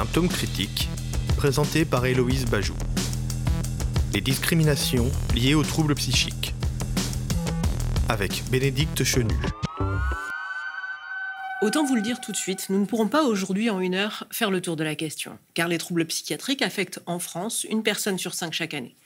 Symptômes critiques, présenté par Héloïse Bajou. Les discriminations liées aux troubles psychiques. Avec Bénédicte Chenu. Autant vous le dire tout de suite, nous ne pourrons pas aujourd'hui en une heure faire le tour de la question, car les troubles psychiatriques affectent en France une personne sur cinq chaque année.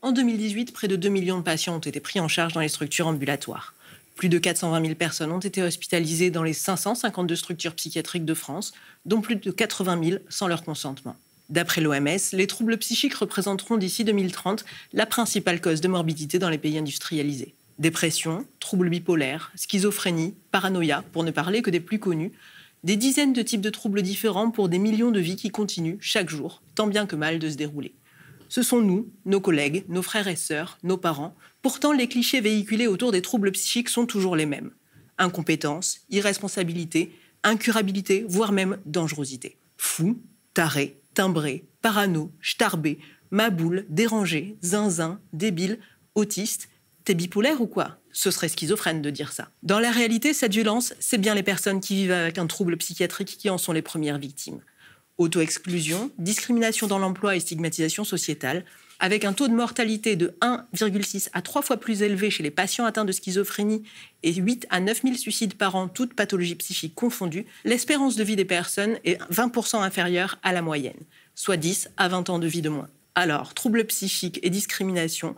En 2018, près de 2 millions de patients ont été pris en charge dans les structures ambulatoires. Plus de 420 000 personnes ont été hospitalisées dans les 552 structures psychiatriques de France, dont plus de 80 000 sans leur consentement. D'après l'OMS, les troubles psychiques représenteront d'ici 2030 la principale cause de morbidité dans les pays industrialisés. Dépression, troubles bipolaires, schizophrénie, paranoïa, pour ne parler que des plus connus, des dizaines de types de troubles différents pour des millions de vies qui continuent chaque jour, tant bien que mal, de se dérouler. Ce sont nous, nos collègues, nos frères et sœurs, nos parents. Pourtant, les clichés véhiculés autour des troubles psychiques sont toujours les mêmes. Incompétence, irresponsabilité, incurabilité, voire même dangerosité. Fou, taré, timbré, parano, starbé, maboule, dérangé, zinzin, débile, autiste, T'es bipolaire ou quoi? Ce serait schizophrène de dire ça. Dans la réalité, cette violence, c'est bien les personnes qui vivent avec un trouble psychiatrique qui en sont les premières victimes. Auto-exclusion, discrimination dans l'emploi et stigmatisation sociétale, avec un taux de mortalité de 1,6 à 3 fois plus élevé chez les patients atteints de schizophrénie et 8 à 9 000 suicides par an, toutes pathologies psychiques confondues, l'espérance de vie des personnes est 20% inférieure à la moyenne, soit 10 à 20 ans de vie de moins. Alors, troubles psychiques et discrimination,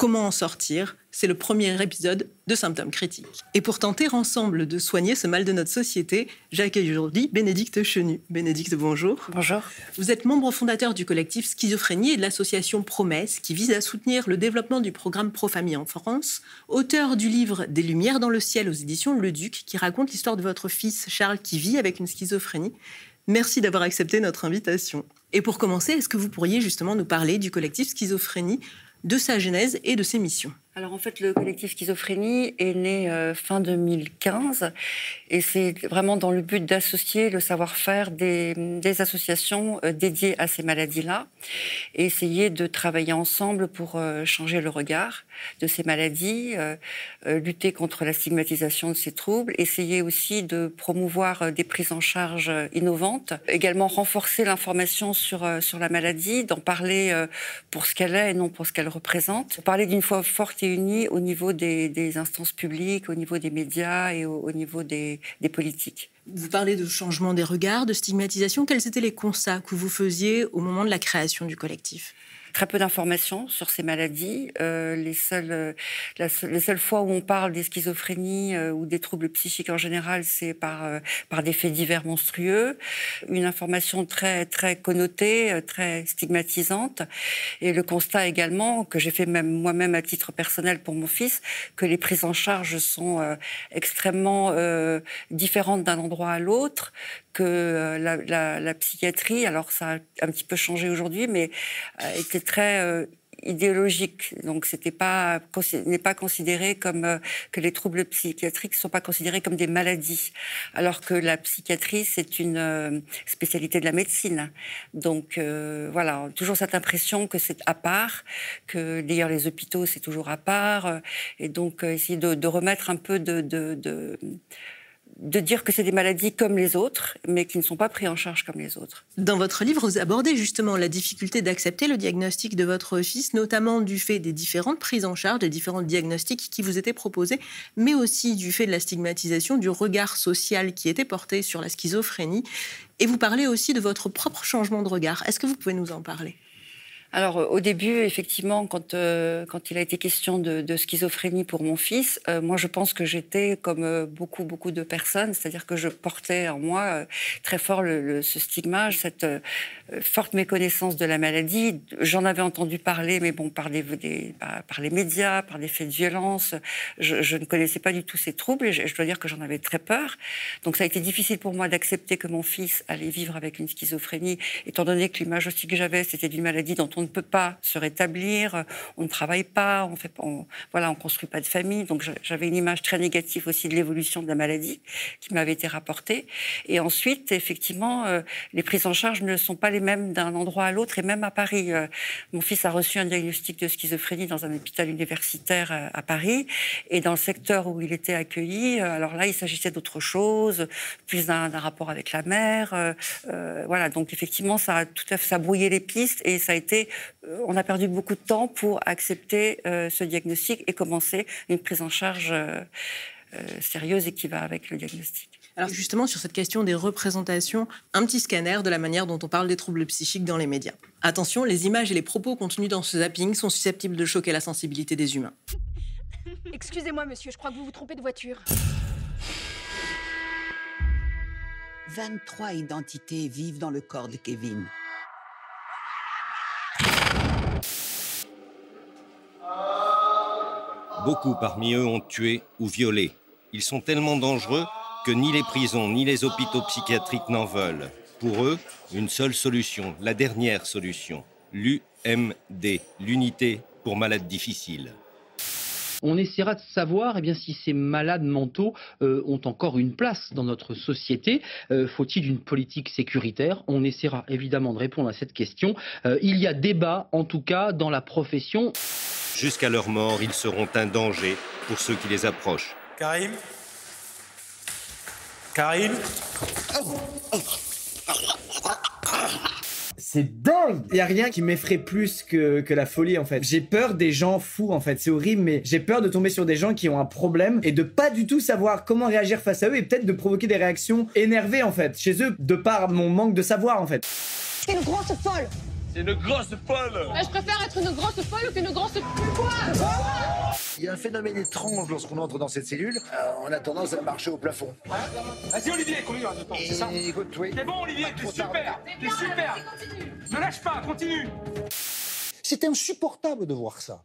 Comment en sortir C'est le premier épisode de Symptômes critiques. Et pour tenter ensemble de soigner ce mal de notre société, j'accueille aujourd'hui Bénédicte Chenu. Bénédicte, bonjour. Bonjour. Vous êtes membre fondateur du collectif Schizophrénie et de l'association Promesse, qui vise à soutenir le développement du programme Pro-Famille en France, auteur du livre Des Lumières dans le ciel aux éditions Le Duc, qui raconte l'histoire de votre fils Charles qui vit avec une schizophrénie. Merci d'avoir accepté notre invitation. Et pour commencer, est-ce que vous pourriez justement nous parler du collectif Schizophrénie de sa genèse et de ses missions. Alors en fait, le collectif Schizophrénie est né euh, fin 2015 et c'est vraiment dans le but d'associer le savoir-faire des, associations euh, dédiées à ces maladies-là et essayer de travailler ensemble pour euh, changer le regard de ces maladies, lutter contre la stigmatisation de ces troubles, essayer aussi de promouvoir des prises en charge innovantes, également renforcer l'information sur, sur la maladie, d'en parler pour ce qu'elle est et non pour ce qu'elle représente, parler d'une foi forte et au niveau des, instances publiques, au niveau des médias et au, niveau des politiques. Vous parlez de changement des regards, de stigmatisation. Quels étaient les constats que vous faisiez au moment de la création du collectif? Très peu d'informations sur ces maladies. Euh, les, seules, euh, les seules fois où on parle des schizophrénies euh, ou des troubles psychiques en général, c'est par, par des faits divers monstrueux. Une information très, très connotée, très stigmatisante. Et le constat également, que j'ai fait même moi-même à titre personnel pour mon fils, que les prises en charge sont extrêmement différentes d'un endroit à l'autre, que euh, la, psychiatrie, alors ça a un petit peu changé aujourd'hui, mais euh, très euh, idéologique. Donc, c'était pas n'est pas considéré comme que les troubles psychiatriques sont pas considérés comme des maladies, alors que la psychiatrie c'est une spécialité de la médecine. Donc, voilà, toujours cette impression que c'est à part, que d'ailleurs les hôpitaux c'est toujours à part, et donc essayer de, remettre un peu de dire que c'est des maladies comme les autres, mais qui ne sont pas prises en charge comme les autres. Dans votre livre, vous abordez justement la difficulté d'accepter le diagnostic de votre fils, notamment du fait des différentes prises en charge, des différents diagnostics qui vous étaient proposés, mais aussi du fait de la stigmatisation, du regard social qui était porté sur la schizophrénie. Et vous parlez aussi de votre propre changement de regard. Est-ce que vous pouvez nous en parler? Alors au début, effectivement, quand, euh, quand il a été question de, schizophrénie pour mon fils, euh, moi je pense que j'étais comme euh, beaucoup, beaucoup de personnes, c'est-à-dire que je portais en moi très fort le, ce stigma, cette forte méconnaissance de la maladie. J'en avais entendu parler, mais bon, par, des, bah, par les médias, par des faits de violence. Je, ne connaissais pas du tout ces troubles et je, dois dire que j'en avais très peur. Donc ça a été difficile pour moi d'accepter que mon fils allait vivre avec une schizophrénie, étant donné que l'image aussi que j'avais, c'était d'une maladie dont on on ne peut pas se rétablir, on ne travaille pas, on fait, on, voilà, on construit pas de famille. Donc j'avais une image très négative aussi de l'évolution de la maladie qui m'avait été rapportée. Et ensuite, effectivement, euh, les prises en charge ne sont pas les mêmes d'un endroit à l'autre et même à Paris. Euh, mon fils a reçu un diagnostic de schizophrénie dans un hôpital universitaire euh, à Paris et dans le secteur où il était accueilli, alors là, il s'agissait d'autre chose, plus d'un rapport avec la mère. voilà, donc effectivement, ça a tout à fait ça a brouillé les pistes et ça a été, on a perdu beaucoup de temps pour accepter ce diagnostic et commencer une prise en charge sérieuse et qui va avec le diagnostic. Alors justement, sur cette question des représentations, un petit scanner de la manière dont on parle des troubles psychiques dans les médias. Attention, les images et les propos contenus dans ce zapping sont susceptibles de choquer la sensibilité des humains. Excusez-moi, monsieur, je crois que vous vous trompez de voiture. 23 identités vivent dans le corps de Kevin. Beaucoup parmi eux ont tué ou violé. Ils sont tellement dangereux que ni les prisons ni les hôpitaux psychiatriques n'en veulent. Pour eux, une seule solution, la dernière solution, l'UMD, l'unité pour malades difficiles. On essaiera de savoir eh bien, si ces malades mentaux euh, ont encore une place dans notre société. Euh, faut-il une politique sécuritaire? On essaiera évidemment de répondre à cette question. Euh, il y a débat, en tout cas, dans la profession. Jusqu'à leur mort, ils seront un danger pour ceux qui les approchent. Karim? Karim c'est dingue Il y a rien qui m'effraie plus que, que la folie en fait. J'ai peur des gens fous en fait, c'est horrible mais j'ai peur de tomber sur des gens qui ont un problème et de pas du tout savoir comment réagir face à eux et peut-être de provoquer des réactions énervées en fait chez eux de par mon manque de savoir en fait. C'est une grosse folle C'est une grosse folle Je préfère être une grosse folle qu'une grosse folle il y a un phénomène étrange lorsqu'on entre dans cette cellule. Euh, on a tendance à marcher au plafond. Vas-y Olivier, continue, c'est ça écoute, oui. C'est bon Olivier, t'es super, t'es super. Ne lâche pas, continue. C'est insupportable de voir ça.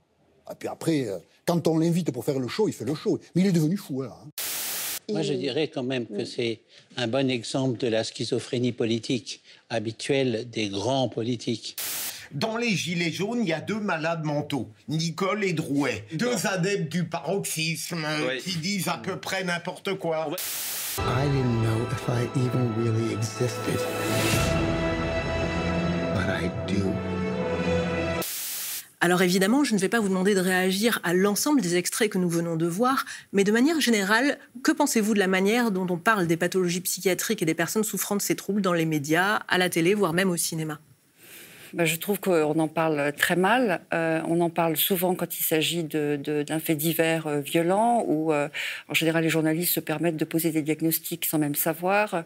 Et puis après, euh, quand on l'invite pour faire le show, il fait le show. Mais il est devenu fou, là. Hein. Moi, je dirais quand même que c'est un bon exemple de la schizophrénie politique habituelle des grands politiques. Dans les Gilets jaunes, il y a deux malades mentaux, Nicole et Drouet. Deux adeptes du paroxysme qui disent à peu près n'importe quoi. I didn't know if I even really existed. But I do. Alors évidemment, je ne vais pas vous demander de réagir à l'ensemble des extraits que nous venons de voir, mais de manière générale, que pensez-vous de la manière dont on parle des pathologies psychiatriques et des personnes souffrant de ces troubles dans les médias, à la télé, voire même au cinéma? Bah, je trouve qu'on en parle très mal. Euh, on en parle souvent quand il s'agit d'un fait divers euh, violent, où euh, en général les journalistes se permettent de poser des diagnostics sans même savoir.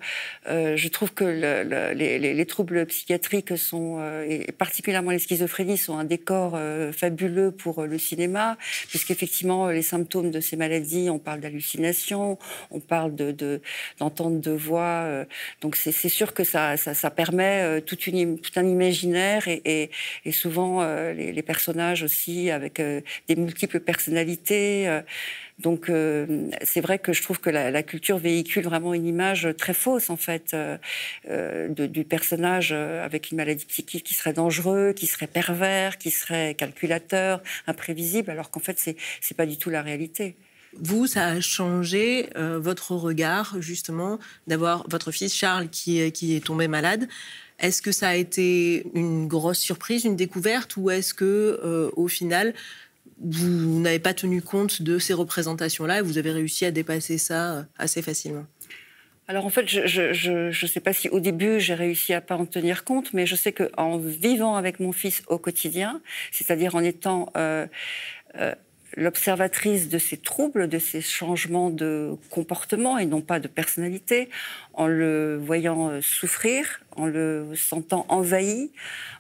je trouve que le, les, les, troubles psychiatriques sont, et particulièrement les schizophrénies, sont un décor fabuleux pour le cinéma, puisqu'effectivement les symptômes de ces maladies, on parle d'hallucinations, on parle d'entente de, voix. donc c'est sûr que ça, ça permet toute une, tout un imaginaire et, souvent euh, les, personnages aussi avec euh, des multiples personnalités. Euh. donc c'est vrai que je trouve que la, culture véhicule vraiment une image très fausse en fait du personnage avec une maladie psychique qui serait dangereux, qui serait pervers, qui serait calculateur, imprévisible, alors qu'en fait c'est pas du tout la réalité. Vous, ça a changé votre regard, justement, d'avoir votre fils Charles qui est tombé malade. Est-ce que ça a été une grosse surprise, une découverte, ou est-ce que, euh, au final, vous n'avez pas tenu compte de ces représentations-là et vous avez réussi à dépasser ça euh, assez facilement? Alors en fait, je ne sais pas si au début j'ai réussi à pas en tenir compte, mais je sais qu'en vivant avec mon fils au quotidien, c'est-à-dire en étant euh, l'observatrice de ces troubles, de ces changements de comportement et non pas de personnalité, en le voyant euh, souffrir, en le sentant envahi,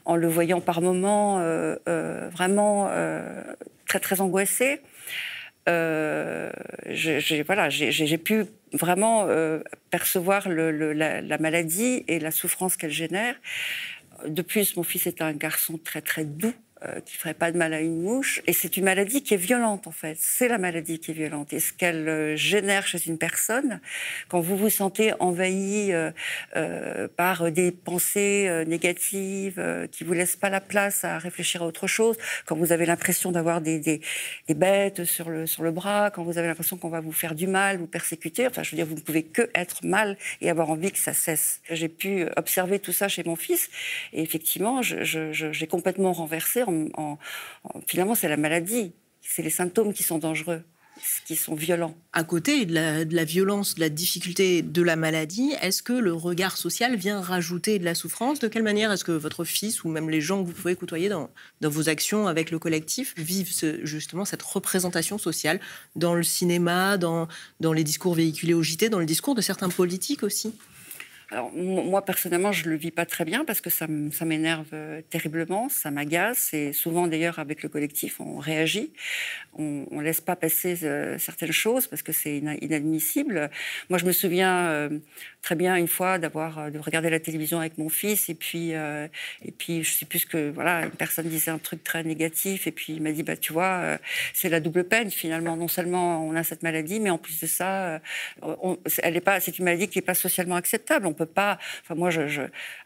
en le voyant par moments euh, euh, vraiment très très angoissé. j'ai voilà, pu vraiment percevoir la, la, maladie et la souffrance qu'elle génère. De plus, mon fils est un garçon très très doux, euh, qui ferait pas de mal à une mouche. Et c'est une maladie qui est violente, en fait. C'est la maladie qui est violente. Et ce qu'elle euh, génère chez une personne, quand vous vous sentez envahi euh, par des pensées négatives qui vous laissent pas la place à réfléchir à autre chose, quand vous avez l'impression d'avoir des, bêtes sur le, sur le bras, quand vous avez l'impression qu'on va vous faire du mal, vous persécuter, enfin, je veux dire, vous ne pouvez que être mal et avoir envie que ça cesse. J'ai pu observer tout ça chez mon fils. Et effectivement, j'ai complètement renversé finalement, c'est la maladie, c'est les symptômes qui sont dangereux qui sont violents. À côté de la, violence, de la difficulté de la maladie, est-ce que le regard social vient rajouter de la souffrance? De quelle manière est-ce que votre fils ou même les gens que vous pouvez côtoyer dans, vos actions avec le collectif vivent justement cette représentation sociale dans le cinéma, dans les discours véhiculés au JT, dans le discours de certains politiques aussi? Alors, moi, personnellement, je ne le vis pas très bien parce que ça, m'énerve euh, terriblement, ça m'agace. Et souvent, d'ailleurs, avec le collectif, on réagit. On ne laisse pas passer euh, certaines choses parce que c'est inadmissible. Moi, je me souviens euh, très bien une fois d'avoir de regarder la télévision avec mon fils et puis, et puis je sais plus que, voilà, une personne disait un truc très négatif et puis il m'a dit, bah, tu vois, c'est la double peine finalement. Non seulement on a cette maladie, mais en plus de ça, c'est une maladie qui n'est pas socialement acceptable peut pas. Enfin, moi, je,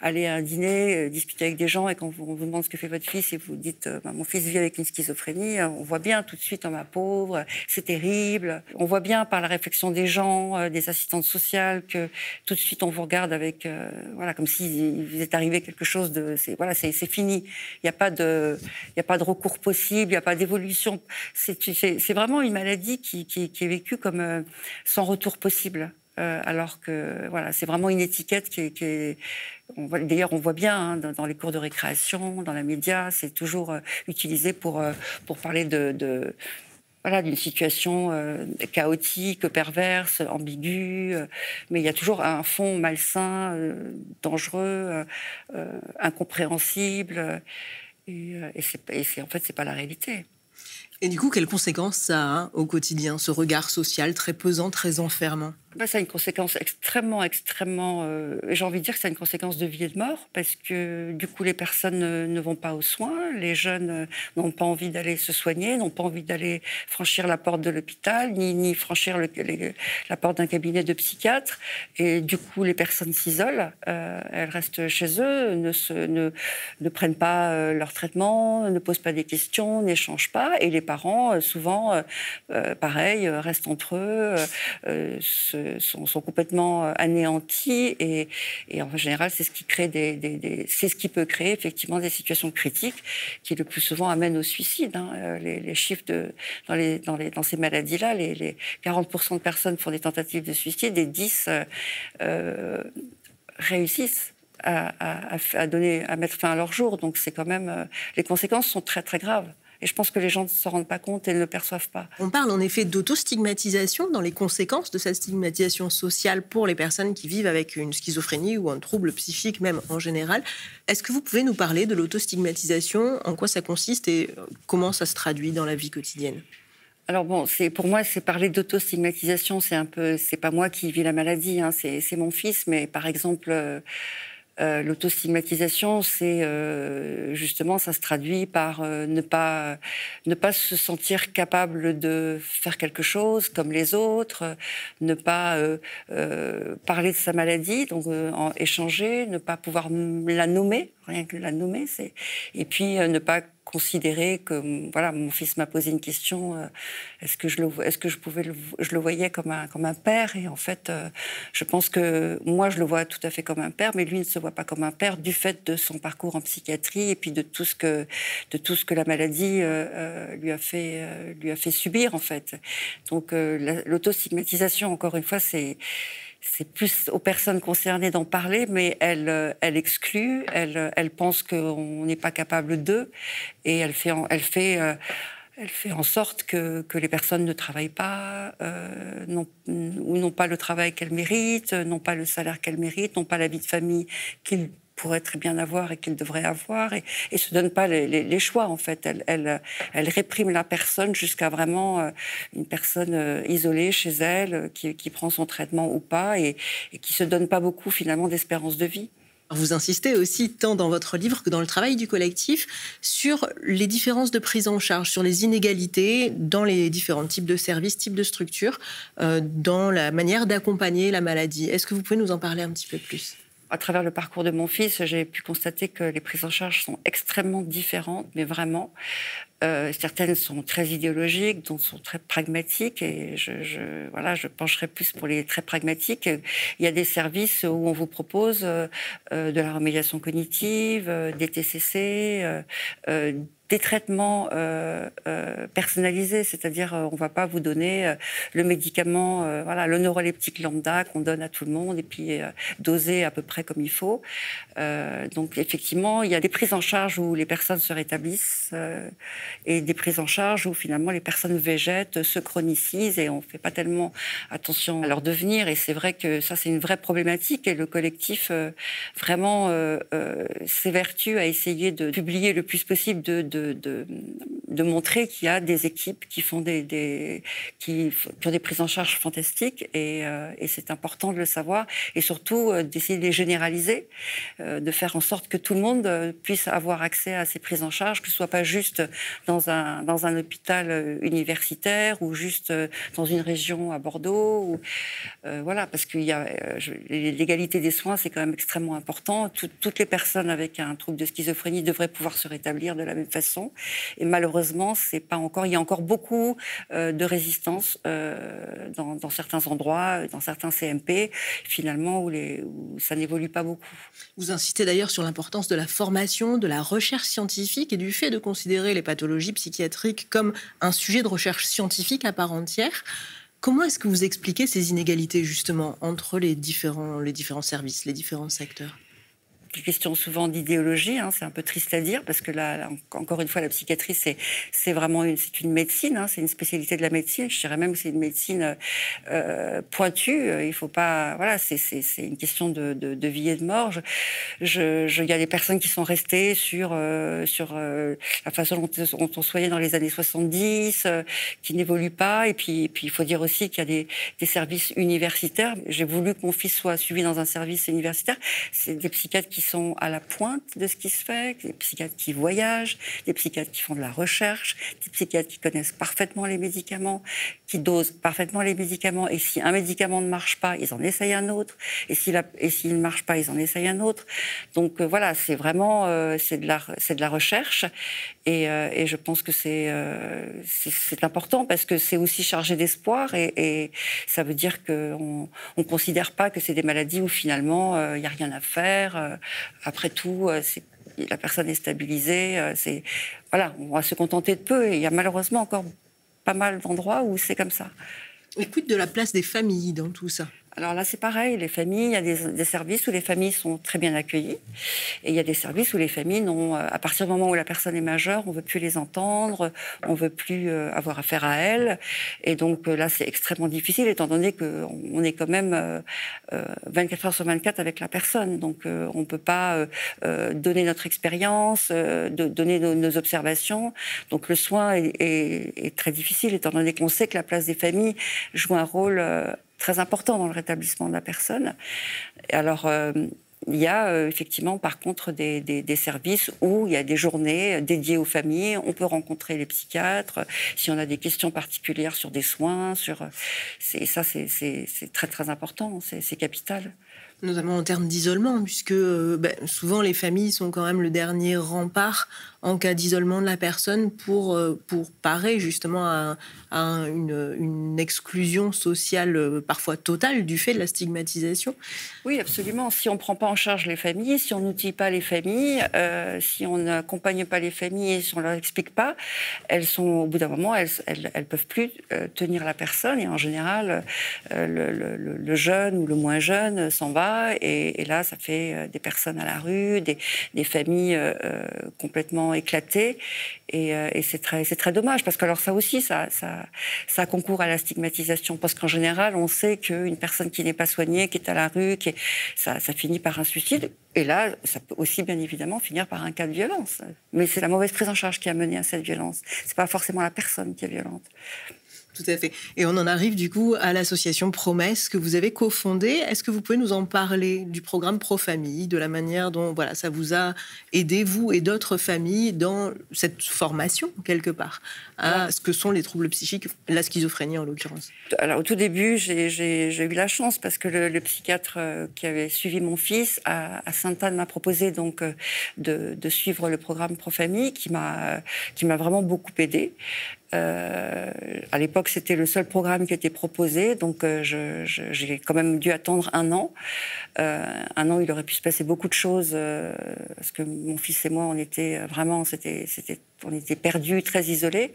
aller à un dîner, euh, discuter avec des gens, et quand on vous demande ce que fait votre fils, et vous dites, euh, bah, mon fils vit avec une schizophrénie, euh, on voit bien tout de suite, en ma pauvre, c'est terrible. On voit bien par la réflexion des gens, des assistantes sociales, que tout de suite on vous regarde avec, voilà, comme si vous est arrivé quelque chose de, c'est voilà, c'est fini. Il n'y a pas de, a pas de recours possible, il n'y a pas d'évolution. C'est vraiment une maladie qui est vécue comme sans retour possible. Euh, alors que voilà, c'est vraiment une étiquette qui est. D'ailleurs, on voit bien hein, dans, les cours de récréation, dans la média, c'est toujours euh, utilisé pour, euh, pour parler de, voilà, d'une situation chaotique, perverse, ambiguë, mais il y a toujours un fond malsain, dangereux, incompréhensible, et, et en fait, c'est pas la réalité. Et du coup, quelles conséquences ça a au quotidien, ce regard social très pesant, très enfermant? Bah, ça a une conséquence extrêmement, extrêmement. Euh, j'ai envie de dire que ça a une conséquence de vie et de mort, parce que du coup, les personnes ne, vont pas aux soins, les jeunes euh, n'ont pas envie d'aller se soigner, n'ont pas envie d'aller franchir la porte de l'hôpital, ni, ni franchir la porte d'un cabinet de psychiatre. Et du coup, les personnes s'isolent, euh, elles restent chez eux, ne, ne prennent pas leur traitement, ne posent pas des questions, n'échangent pas. Et les parents, souvent, pareil, restent entre eux, se sont, complètement euh, anéantis et, en général c'est ce qui crée c'est ce qui peut créer effectivement des situations critiques qui le plus souvent amènent au suicide. Hein. Euh, les, chiffres dans ces maladies-là, les, 40% de personnes font des tentatives de suicide et 10 euh, réussissent. À, à, donner, à mettre fin à leur jour. Donc c'est quand même, les conséquences sont très très graves. Et je pense que les gens ne se rendent pas compte et ne le perçoivent pas. On parle en effet d'autostigmatisation dans les conséquences de cette stigmatisation sociale pour les personnes qui vivent avec une schizophrénie ou un trouble psychique même en général. Est-ce que vous pouvez nous parler de l'autostigmatisation, en quoi ça consiste et euh, comment ça se traduit dans la vie quotidienne? Alors bon, c'est pour moi, c'est parler d'autostigmatisation, c'est un peu, c'est pas moi qui vis la maladie, hein, c'est mon fils, mais par exemple, euh, euh, l'autostigmatisation, c'est euh, justement, ça se traduit par euh, ne pas ne pas se sentir capable de faire quelque chose comme les autres, ne pas parler de sa maladie, donc en échanger, ne pas pouvoir la nommer, rien que la nommer, et puis ne pas considérer que voilà mon fils m'a posé une question euh, est-ce que je le est-ce que je pouvais je le voyais comme un comme un père? Et en fait euh, je pense que moi je le vois tout à fait comme un père mais lui ne se voit pas comme un père du fait de son parcours en psychiatrie et puis de tout ce que de tout ce que la maladie euh, lui a fait lui a fait subir en fait. Donc l'autostigmatisation encore une fois c'est c'est plus aux personnes concernées d'en parler, mais elle, euh, elle exclut, elle, euh, elle pense qu'on n'est pas capable d'eux, et elle fait, elle fait, euh, elle fait en sorte que, que les personnes ne travaillent pas, euh, non, ou n'ont pas le travail qu'elles méritent, n'ont pas le salaire qu'elles méritent, n'ont pas la vie de famille qu'ils pourrait très bien avoir et qu'il devrait avoir et, et se donne pas les, choix en fait. Elle, elle, réprime la personne jusqu'à vraiment euh, une personne euh, isolée chez elle euh, qui, qui, prend son traitement ou pas et, et qui se donne pas beaucoup finalement d'espérance de vie. Vous insistez aussi, tant dans votre livre que dans le travail du collectif, sur les différences de prise en charge, sur les inégalités dans les différents types de services, types de structures, dans la manière d'accompagner la maladie. Est-ce que vous pouvez nous en parler un petit peu plus? À travers le parcours de mon fils, j'ai pu constater que les prises en charge sont extrêmement différentes, mais vraiment. Euh, certaines sont très idéologiques, d'autres sont très pragmatiques, et je, voilà, je pencherai plus pour les très pragmatiques. Il y a des services où on vous propose euh, euh, de la remédiation cognitive, des TCC, des traitements euh, euh, personnalisés, c'est-à-dire euh, on va pas vous donner le médicament, voilà, le neuroleptique lambda qu'on donne à tout le monde et puis dosé à peu près comme il faut. donc effectivement, il y a des prises en charge où les personnes se rétablissent et des prises en charge où finalement les personnes végètent, se chronicisent et on fait pas tellement attention à leur devenir. Et c'est vrai que ça c'est une vraie problématique et le collectif vraiment s'évertue à essayer de publier le plus possible de, de, montrer qu'il y a des équipes qui font des, qui, ont des prises en charge fantastiques et, euh, et c'est important de le savoir et surtout euh, d'essayer de les généraliser, euh, de faire en sorte que tout le monde puisse avoir accès à ces prises en charge, que ce soit pas juste dans un, dans un hôpital universitaire ou juste dans une région à Bordeaux. Voilà, parce qu'il y a l'égalité des soins, c'est quand même extrêmement important. toutes les personnes avec un trouble de schizophrénie devraient pouvoir se rétablir de la même façon et malheureusement, c'est pas encore. Il y a encore beaucoup euh, de résistance euh, dans, certains endroits, dans certains CMP, finalement où, ça n'évolue pas beaucoup. Vous insistez d'ailleurs sur l'importance de la formation, de la recherche scientifique et du fait de considérer les pathologies psychiatriques comme un sujet de recherche scientifique à part entière. Comment est-ce que vous expliquez ces inégalités justement entre les différents services, les différents secteurs? Question souvent d'idéologie. Hein, c'est un peu triste à dire parce que là, encore une fois, la psychiatrie, c'est vraiment une, une médecine. Hein, c'est une spécialité de la médecine. Je dirais même que c'est une médecine euh, pointue. Il faut pas. Voilà, c'est une question de, vie et de mort. Je, je, il y a des personnes qui sont restées sur euh, euh, la façon dont, on soignait dans les années 70, euh, qui n'évoluent pas. Et puis, puis il faut dire aussi qu'il y a des, des services universitaires. J'ai voulu que mon fils soit suivi dans un service universitaire. C'est des psychiatres qui sont à la pointe de ce qui se fait, des psychiatres qui voyagent, des psychiatres qui font de la recherche, des psychiatres qui connaissent parfaitement les médicaments, qui dosent parfaitement les médicaments. Et si un médicament ne marche pas, ils en essayent un autre. Et s'il ne marche pas, ils en essayent un autre. Donc euh, voilà, c'est vraiment euh, c'est de c'est de la recherche. Et, euh, et je pense que c'est c'est important parce que c'est aussi chargé d'espoir et, et, ça veut dire qu'on on considère pas que c'est des maladies où finalement il n'y a rien à faire après tout, euh, la personne est stabilisée. Euh, c'est voilà, on va se contenter de peu. Et il y a malheureusement encore pas mal d'endroits où c'est comme ça. Écoute de la place des familles dans tout ça alors là, c'est pareil. Les familles, il y a des, services où les familles sont très bien accueillies. Et il y a des services où les familles n'ont, euh, à partir du moment où la personne est majeure, on veut plus les entendre, on veut plus euh, avoir affaire à elles. Et donc euh, là, c'est extrêmement difficile, étant donné qu'on est quand même 24 heures sur 24 avec la personne. Donc on ne peut pas donner notre expérience, donner nos, observations. Donc le soin est, est, très difficile, étant donné qu'on sait que la place des familles joue un rôle très important dans le rétablissement de la personne. Alors, euh, il y a euh, effectivement, par contre, des, des, services où il y a des journées dédiées aux familles. On peut rencontrer les psychiatres si on a des questions particulières sur des soins. Sur, ça, c'est très très important. C'est capital notamment en termes d'isolement, puisque euh, ben, souvent les familles sont quand même le dernier rempart en cas d'isolement de la personne pour, euh, pour parer justement à, une, une, exclusion sociale euh, parfois totale du fait de la stigmatisation. Oui, absolument. Si on ne prend pas en charge les familles, si on n'outille pas les familles, si on n'accompagne pas les familles, si on ne leur explique pas, elles sont, au bout d'un moment, elles ne peuvent plus tenir la personne. Et en général, le, jeune ou le moins jeune s'en va. Et, là, ça fait des personnes à la rue, des, familles complètement éclaté. Et, euh, et c'est très, très dommage, parce que alors ça aussi, ça, ça, ça concourt à la stigmatisation, parce qu'en général, on sait qu'une personne qui n'est pas soignée, qui est à la rue, qui ça, ça finit par un suicide. Et là, ça peut aussi bien évidemment finir par un cas de violence. Mais c'est la mauvaise prise en charge qui a mené à cette violence. C'est pas forcément la personne qui est violente. Tout à fait. Et on en arrive du coup à l'association Promesse que vous avez cofondée. Est-ce que vous pouvez nous en parler du programme Pro-Famille, de la manière dont voilà, ça vous a aidé, vous et d'autres familles, dans cette formation, quelque part, à ce que sont les troubles psychiques, la schizophrénie en l'occurrence? Alors au tout début, j'ai eu la chance parce que le, psychiatre euh, qui avait suivi mon fils à, Sainte-Anne m'a proposé donc euh, de, de, suivre le programme Pro-Famille qui m'a vraiment beaucoup aidé. Euh, à l'époque, c'était le seul programme qui était proposé, donc euh, j'ai quand même dû attendre un an. Euh, un an, il aurait pu se passer beaucoup de choses, parce que mon fils et moi, on était vraiment, c'était, on était perdus, très isolés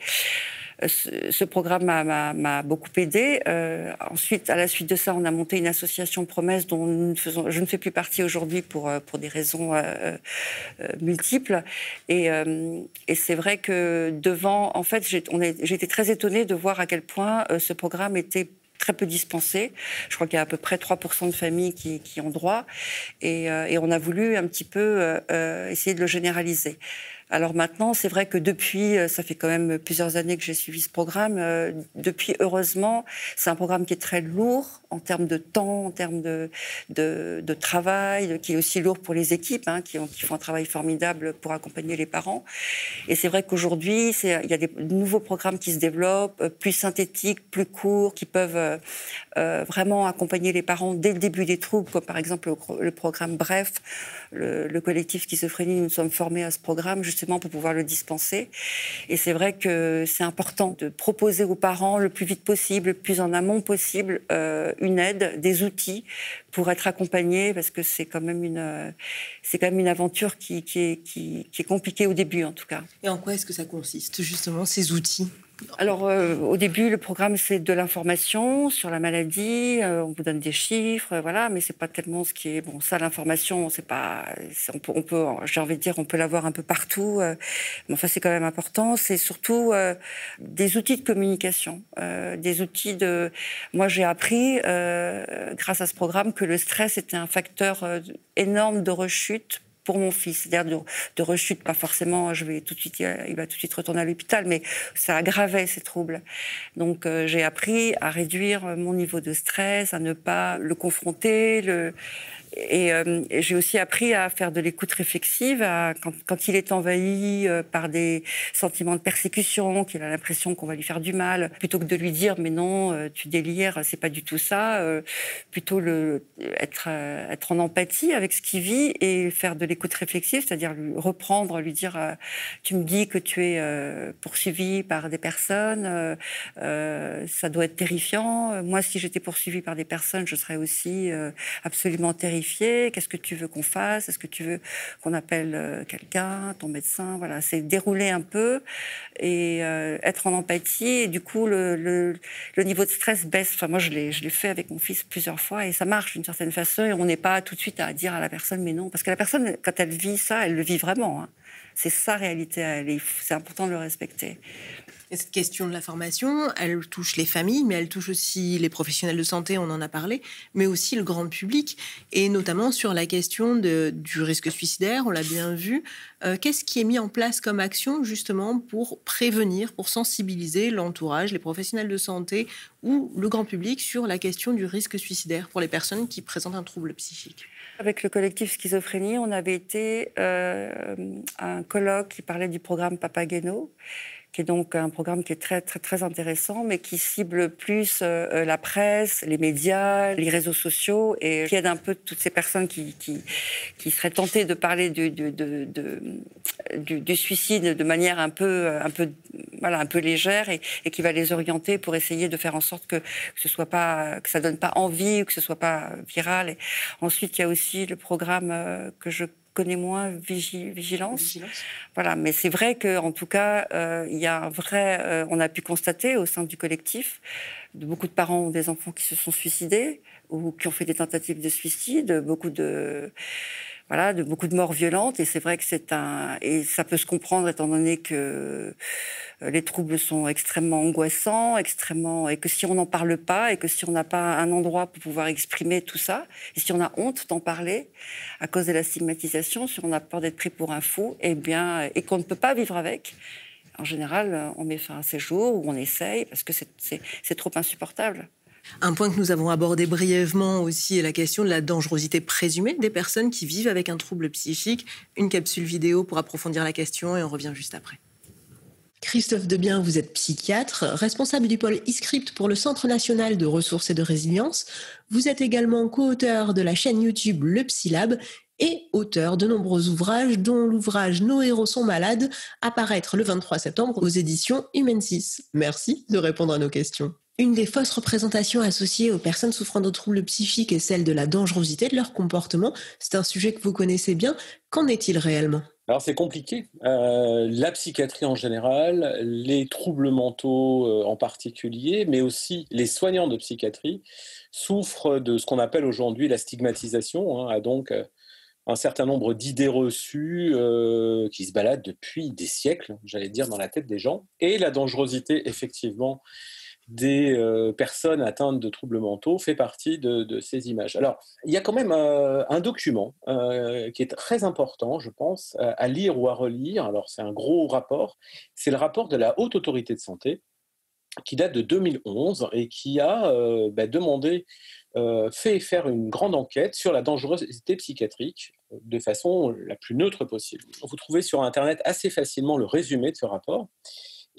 ce, programme m'a beaucoup aidé. Euh, ensuite, à la suite de ça, on a monté une association Promesse dont je ne fais plus partie aujourd'hui pour, euh, des raisons euh, multiples. Et, c'est vrai que devant, en fait, j'ai été très étonnée de voir à quel point ce programme était très peu dispensé. Je crois qu'il y a à peu près 3% de familles qui, ont droit. Et, on a voulu un petit peu essayer de le généraliser. Alors maintenant, c'est vrai que depuis, euh, ça fait quand même plusieurs années que j'ai suivi ce programme. Euh, depuis, heureusement, c'est un programme qui est très lourd en termes de temps, en termes de, travail, qui est aussi lourd pour les équipes, hein, qui, font un travail formidable pour accompagner les parents. Et c'est vrai qu'aujourd'hui, il y a des nouveaux programmes qui se développent, euh, plus synthétiques, plus courts, qui peuvent vraiment accompagner les parents dès le début des troubles, comme par exemple le, programme Bref, le, le collectif schizophrénie, nous sommes formés à ce programme justement pour pouvoir le dispenser. Et c'est vrai que c'est important de proposer aux parents le plus vite possible, le plus en amont possible, euh, une aide, des outils pour être accompagnés, parce que c'est quand même une, c'est quand même une aventure qui, qui, est, qui est compliquée au début en tout cas. Et en quoi est-ce que ça consiste justement ces outils? Alors, euh, au début, le programme, c'est de l'information sur la maladie. Euh, on vous donne des chiffres, euh, voilà, mais c'est pas tellement ce qui est. Bon, ça, l'information, c'est pas. On peut, on peut j'ai envie de dire, on peut l'avoir un peu partout. mais enfin, c'est quand même important. C'est surtout des outils de communication, des outils de. Moi, j'ai appris, grâce à ce programme, que le stress était un facteur énorme de rechute pour mon fils, c'est-à-dire de, rechute, pas forcément, je vais tout de suite, il va tout de suite retourner à l'hôpital, mais ça aggravait ses troubles. Donc euh, j'ai appris à réduire mon niveau de stress, à ne pas le confronter, le, euh, et, j'ai aussi appris à faire de l'écoute réflexive quand, il est envahi euh, par des sentiments de persécution, qu'il a l'impression qu'on va lui faire du mal, plutôt que de lui dire mais non, euh, tu délires, c'est pas du tout ça. plutôt être en empathie avec ce qu'il vit et faire de l'écoute réflexive, c'est-à-dire lui reprendre, lui dire tu me dis que tu es poursuivi par des personnes, ça doit être terrifiant. Moi, si j'étais poursuivi par des personnes, je serais aussi absolument terrifiée Qu'est-ce que tu veux qu'on fasse Est-ce que tu veux qu'on appelle euh, quelqu'un, ton médecin Voilà, c'est dérouler un peu et euh, être en empathie. Et du coup, le, niveau de stress baisse. Enfin, moi, je l'ai, je l'ai fait avec mon fils plusieurs fois et ça marche d'une certaine façon. Et on n'est pas tout de suite à dire à la personne, mais non, parce que la personne, quand elle vit ça, elle le vit vraiment. Hein. C'est sa réalité à elle. C'est important de le respecter cette question de la formation, elle touche les familles, mais elle touche aussi les professionnels de santé, on en a parlé, mais aussi le grand public, et notamment sur la question du risque suicidaire, on l'a bien vu. Euh, qu'est-ce qui est mis en place comme action justement pour prévenir, pour sensibiliser l'entourage, les professionnels de santé ou le grand public sur la question du risque suicidaire pour les personnes qui présentent un trouble psychique? Avec le collectif Schizophrénie, on avait été euh, à un colloque qui parlait du programme Papageno qui est donc un programme qui est très très intéressant, mais qui cible plus euh, euh, la presse, les médias, les réseaux sociaux, et qui aide un peu toutes ces personnes qui, qui, seraient tentées de parler du, du, du, suicide de manière un peu, un peu, voilà, un peu légère, et, et, qui va les orienter pour essayer de faire en sorte que, que ce soit pas, que ça donne pas envie, ou que ce soit pas viral. Et ensuite, il y a aussi le programme euh, que je connais moins vigilance. Voilà, mais c'est vrai qu'en tout cas, euh, il y a un vrai. Euh, on a pu constater au sein du collectif, de beaucoup de parents ont des enfants qui se sont suicidés ou qui ont fait des tentatives de suicide, beaucoup de voilà, de beaucoup de morts violentes. Et c'est vrai que c'est un, et ça peut se comprendre étant donné que euh, les troubles sont extrêmement angoissants, extrêmement, et que si on n'en parle pas, et que si on n'a pas un endroit pour pouvoir exprimer tout ça, et si on a honte d'en parler à cause de la stigmatisation, si on a peur d'être pris pour un fou, eh bien, et qu'on ne peut pas vivre avec, en général, on met fin à ces jours ou on essaye parce que c'est trop insupportable. Un point que nous avons abordé brièvement aussi est la question de la dangerosité présumée des personnes qui vivent avec un trouble psychique. Une capsule vidéo pour approfondir la question et on revient juste après. Christophe Debien, vous êtes psychiatre, responsable du pôle e-script pour le Centre national de ressources et de résilience. Vous êtes également co-auteur de la chaîne YouTube Le Psylab et auteur de nombreux ouvrages, dont l'ouvrage Nos héros sont malades, apparaître le 23 septembre aux éditions Human 6. Merci de répondre à nos questions. Une des fausses représentations associées aux personnes souffrant de troubles psychiques est celle de la dangerosité de leur comportement. C'est un sujet que vous connaissez bien. Qu'en est-il réellement? Alors c'est compliqué. Euh, la psychiatrie en général, les troubles mentaux euh, en particulier, mais aussi les soignants de psychiatrie souffrent de ce qu'on appelle aujourd'hui la stigmatisation, hein, donc euh, un certain nombre d'idées reçues qui se baladent depuis des siècles, j'allais dire, dans la tête des gens, et la dangerosité effectivement des euh, personnes atteintes de troubles mentaux fait partie de, ces images. Alors, il y a quand même euh, un document euh, qui est très important, je pense, à lire ou à relire. Alors, c'est un gros rapport. C'est le rapport de la Haute Autorité de Santé qui date de 2011 et qui a bah, demandé, fait faire une grande enquête sur la dangerosité psychiatrique de façon la plus neutre possible. Vous trouvez sur Internet assez facilement le résumé de ce rapport.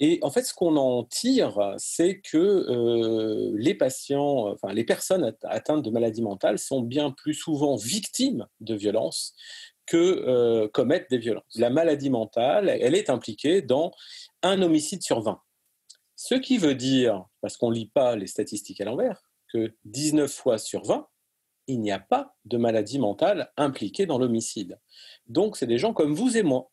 Et en fait, ce qu'on en tire, c'est que euh, les patients, enfin les personnes atteintes de maladies mentales sont bien plus souvent victimes de violences que euh, commettent des violences. La maladie mentale, elle est impliquée dans un homicide sur 20. Ce qui veut dire, parce qu'on ne lit pas les statistiques à l'envers, que 19 fois sur 20, il n'y a pas de maladie mentale impliquée dans l'homicide. Donc, c'est des gens comme vous et moi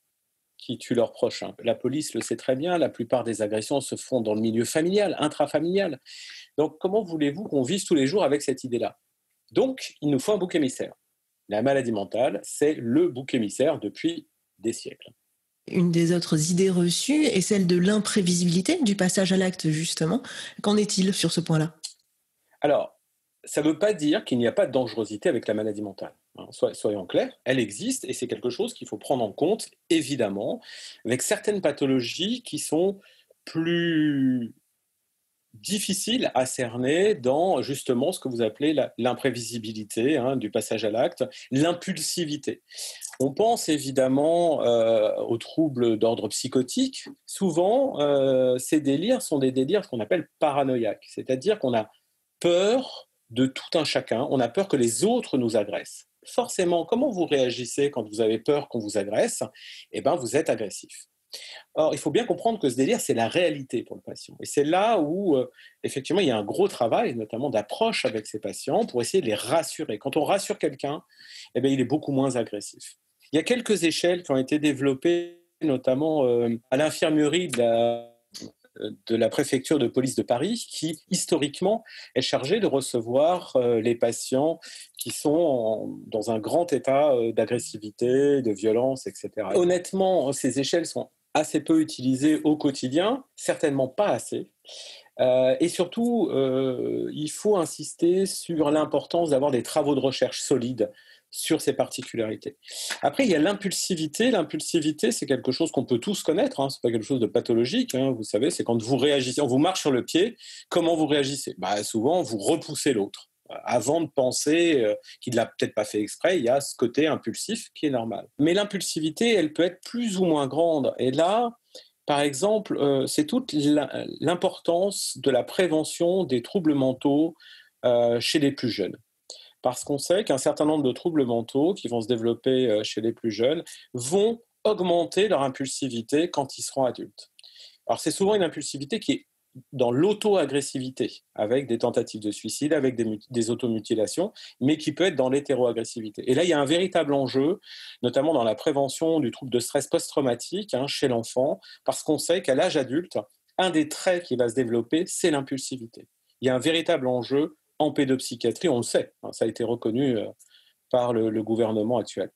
qui tuent leurs proches. Hein. La police le sait très bien, la plupart des agressions se font dans le milieu familial, intrafamilial. Donc comment voulez-vous qu'on vive tous les jours avec cette idée-là? Donc il nous faut un bouc émissaire. La maladie mentale, c'est le bouc émissaire depuis des siècles. Une des autres idées reçues est celle de l'imprévisibilité du passage à l'acte, justement. Qu'en est-il sur ce point-là? Alors, ça ne veut pas dire qu'il n'y a pas de dangerosité avec la maladie mentale. Hein, soyons clairs, elle existe et c'est quelque chose qu'il faut prendre en compte, évidemment, avec certaines pathologies qui sont plus difficiles à cerner dans justement ce que vous appelez l'imprévisibilité hein, du passage à l'acte, l'impulsivité. On pense évidemment euh, aux troubles d'ordre psychotique. Souvent, euh, ces délires sont des délires qu'on appelle paranoïaques, c'est-à-dire qu'on a peur de tout un chacun, on a peur que les autres nous agressent forcément, comment vous réagissez quand vous avez peur qu'on vous agresse? Eh bien, vous êtes agressif. Or, il faut bien comprendre que ce délire, c'est la réalité pour le patient. Et c'est là où, euh, effectivement, il y a un gros travail, notamment d'approche avec ces patients, pour essayer de les rassurer. Quand on rassure quelqu'un, eh bien, il est beaucoup moins agressif. Il y a quelques échelles qui ont été développées, notamment euh, à l'infirmerie de la de la préfecture de police de Paris, qui historiquement est chargée de recevoir euh, les patients qui sont dans un grand état euh, d'agressivité, de violence, etc. Honnêtement, ces échelles sont assez peu utilisées au quotidien, certainement pas assez. Euh, et surtout, il faut insister sur l'importance d'avoir des travaux de recherche solides sur ces particularités. Après, il y a l'impulsivité. L'impulsivité, c'est quelque chose qu'on peut tous connaître. Hein. Ce n'est pas quelque chose de pathologique. Hein. Vous savez, c'est quand vous réagissez, on vous marche sur le pied. Comment vous réagissez? Bah, Souvent, vous repoussez l'autre. Avant de penser euh, qu'il l'a peut-être pas fait exprès, il y a ce côté impulsif qui est normal. Mais l'impulsivité, elle peut être plus ou moins grande. Et là, par exemple, euh, c'est toute l'importance de la prévention des troubles mentaux euh, chez les plus jeunes parce qu'on sait qu'un certain nombre de troubles mentaux qui vont se développer euh, chez les plus jeunes vont augmenter leur impulsivité quand ils seront adultes. Alors c'est souvent une impulsivité qui est dans l'auto-agressivité, avec des tentatives de suicide, avec des, automutilations, mais qui peut être dans l'hétéro-agressivité. Et là, il y a un véritable enjeu, notamment dans la prévention du trouble de stress post-traumatique hein, chez l'enfant, parce qu'on sait qu'à l'âge adulte, un des traits qui va se développer, c'est l'impulsivité. Il y a un véritable enjeu en pédopsychiatrie, on le sait, hein, ça a été reconnu euh, par le, gouvernement actuel.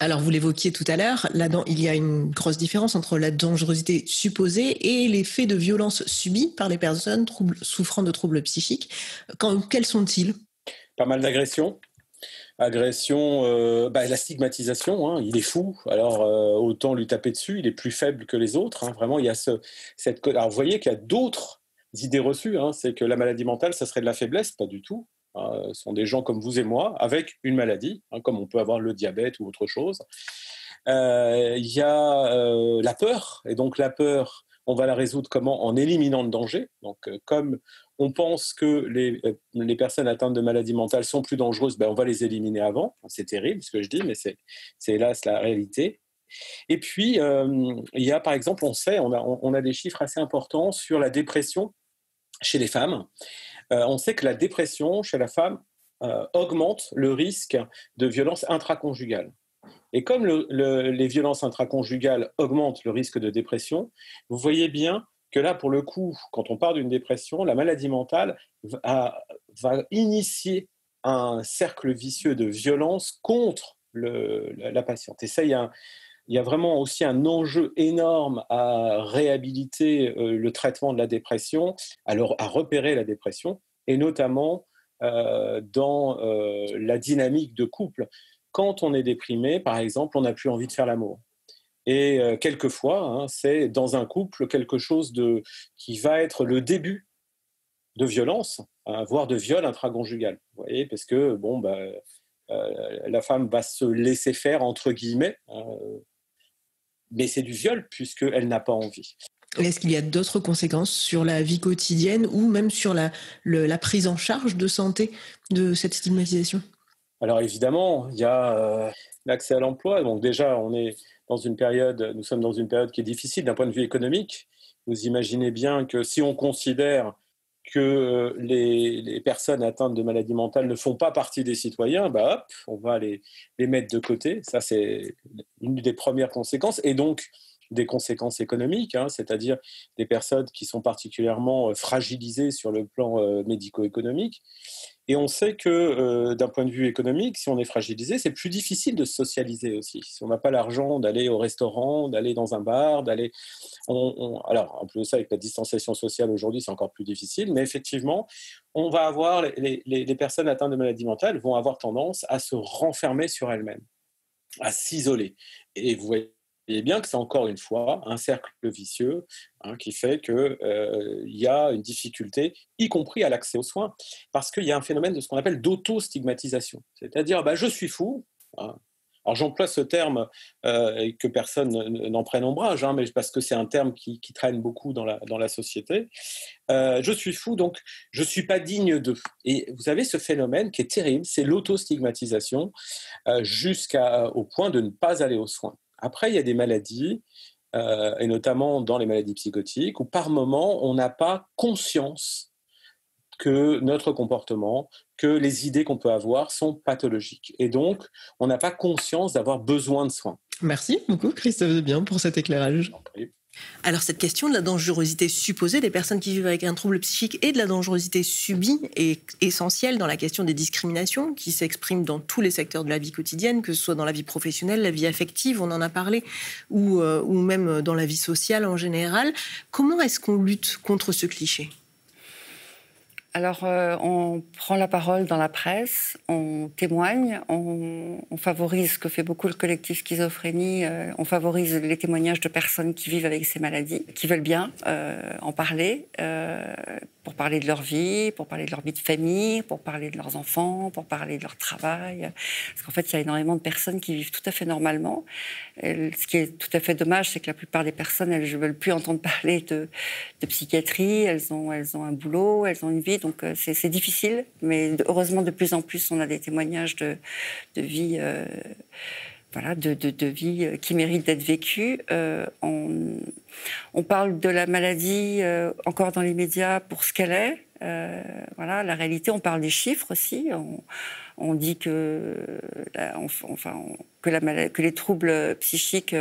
Alors, vous l'évoquiez tout à l'heure, il y a une grosse différence entre la dangerosité supposée et les faits de violence subis par les personnes souffrant de troubles psychiques. quels sont-ils? Pas mal d'agressions, agression, euh, bah, la stigmatisation. Hein, il est fou, alors euh, autant lui taper dessus. Il est plus faible que les autres. Hein. vraiment, il y a ce, cette. Alors, vous voyez qu'il y a d'autres idées reçues. Hein. c'est que la maladie mentale, ça serait de la faiblesse, pas du tout. ce sont des gens comme vous et moi, avec une maladie, comme on peut avoir le diabète ou autre chose. Il y a la peur, et donc la peur, on va la résoudre comment? En éliminant le danger. Donc, comme on pense que les, euh, les, personnes atteintes de maladies mentales sont plus dangereuses, ben on va les éliminer avant. C'est terrible ce que je dis, mais c'est hélas la réalité. Et puis, euh, il y a par exemple, on sait, on a, on a, des chiffres assez importants sur la dépression chez les femmes. Euh, on sait que la dépression chez la femme augmente le risque de violence intraconjugale. Et comme les violences intraconjugales augmentent le risque de dépression, vous voyez bien que là, pour le coup, quand on parle d'une dépression, la maladie mentale va, initier un cercle vicieux de violence contre la, patiente. Et ça, il y, a vraiment aussi un enjeu énorme à réhabiliter euh, le traitement de la dépression, alors à repérer la dépression, et notamment euh, dans euh, la dynamique de couple. Quand on est déprimé, par exemple, on n'a plus envie de faire l'amour. Et quelquefois, hein, c'est dans un couple quelque chose de, qui va être le début de violence, hein, voire de viol intraconjugal. Vous voyez, parce que bon, bah, la femme va se laisser faire entre guillemets, hein, mais c'est du viol puisqu'elle n'a pas envie. Est-ce qu'il y a d'autres conséquences sur la vie quotidienne ou même sur la, la prise en charge de santé de cette stigmatisation? Alors évidemment, il y a euh, l'accès à l'emploi. Donc déjà, on est dans une période, nous sommes dans une période qui est difficile d'un point de vue économique. Vous imaginez bien que si on considère que euh, les, personnes atteintes de maladies mentales ne font pas partie des citoyens, bah hop, on va les, mettre de côté. Ça, c'est une des premières conséquences. Et donc, des conséquences économiques, hein, c'est-à-dire des personnes qui sont particulièrement euh, fragilisées sur le plan euh, médico-économique. Et on sait que euh, d'un point de vue économique, si on est fragilisé, c'est plus difficile de se socialiser aussi. Si on n'a pas l'argent d'aller au restaurant, d'aller dans un bar, d'aller... Alors, en plus de ça, avec la distanciation sociale aujourd'hui, c'est encore plus difficile. Mais effectivement, on va avoir... Les, les personnes atteintes de maladies mentales vont avoir tendance à se renfermer sur elles-mêmes, à s'isoler. Et vous voyez voyez bien que c'est encore une fois un cercle vicieux hein, qui fait qu'il euh, y a une difficulté, y compris à l'accès aux soins, parce qu'il y a un phénomène de ce qu'on appelle d'auto-stigmatisation. C'est-à-dire, bah, je suis fou. Hein. Alors j'emploie ce terme euh, que personne n'en prenne ombrage, hein, mais parce que c'est un terme qui, traîne beaucoup dans la, société. Euh, je suis fou, donc je ne suis pas digne de. Et vous avez ce phénomène qui est terrible, c'est l'auto-stigmatisation, jusqu'au point de ne pas aller aux soins. Après, il y a des maladies, euh, et notamment dans les maladies psychotiques, où par moment, on n'a pas conscience que notre comportement, que les idées qu'on peut avoir sont pathologiques. Et donc, on n'a pas conscience d'avoir besoin de soins. Merci beaucoup, Christophe Debien, pour cet éclairage. Alors cette question de la dangerosité supposée des personnes qui vivent avec un trouble psychique et de la dangerosité subie est essentielle dans la question des discriminations qui s'expriment dans tous les secteurs de la vie quotidienne, que ce soit dans la vie professionnelle, la vie affective, on en a parlé, ou, euh, même dans la vie sociale en général. Comment est-ce qu'on lutte contre ce cliché? Alors, euh, on prend la parole dans la presse, on témoigne, on, favorise ce que fait beaucoup le collectif schizophrénie, euh, on favorise les témoignages de personnes qui vivent avec ces maladies, qui veulent bien euh, en parler, pour parler de leur vie, pour parler de leur vie de famille, pour parler de leurs enfants, pour parler de leur travail. Parce qu'en fait, il y a énormément de personnes qui vivent tout à fait normalement. ce qui est tout à fait dommage, c'est que la plupart des personnes, elles ne veulent plus entendre parler de, de psychiatrie, elles ont, elles ont un boulot, elles ont une vie euh, c'est difficile, mais heureusement de plus en plus on a des témoignages de, vie. Euh, euh, qui mérite d'être vécue. on, on, parle de la maladie encore dans les médias pour ce qu'elle est. voilà, la réalité, on parle des chiffres aussi. On, dit que, enfin, que, les troubles psychiques,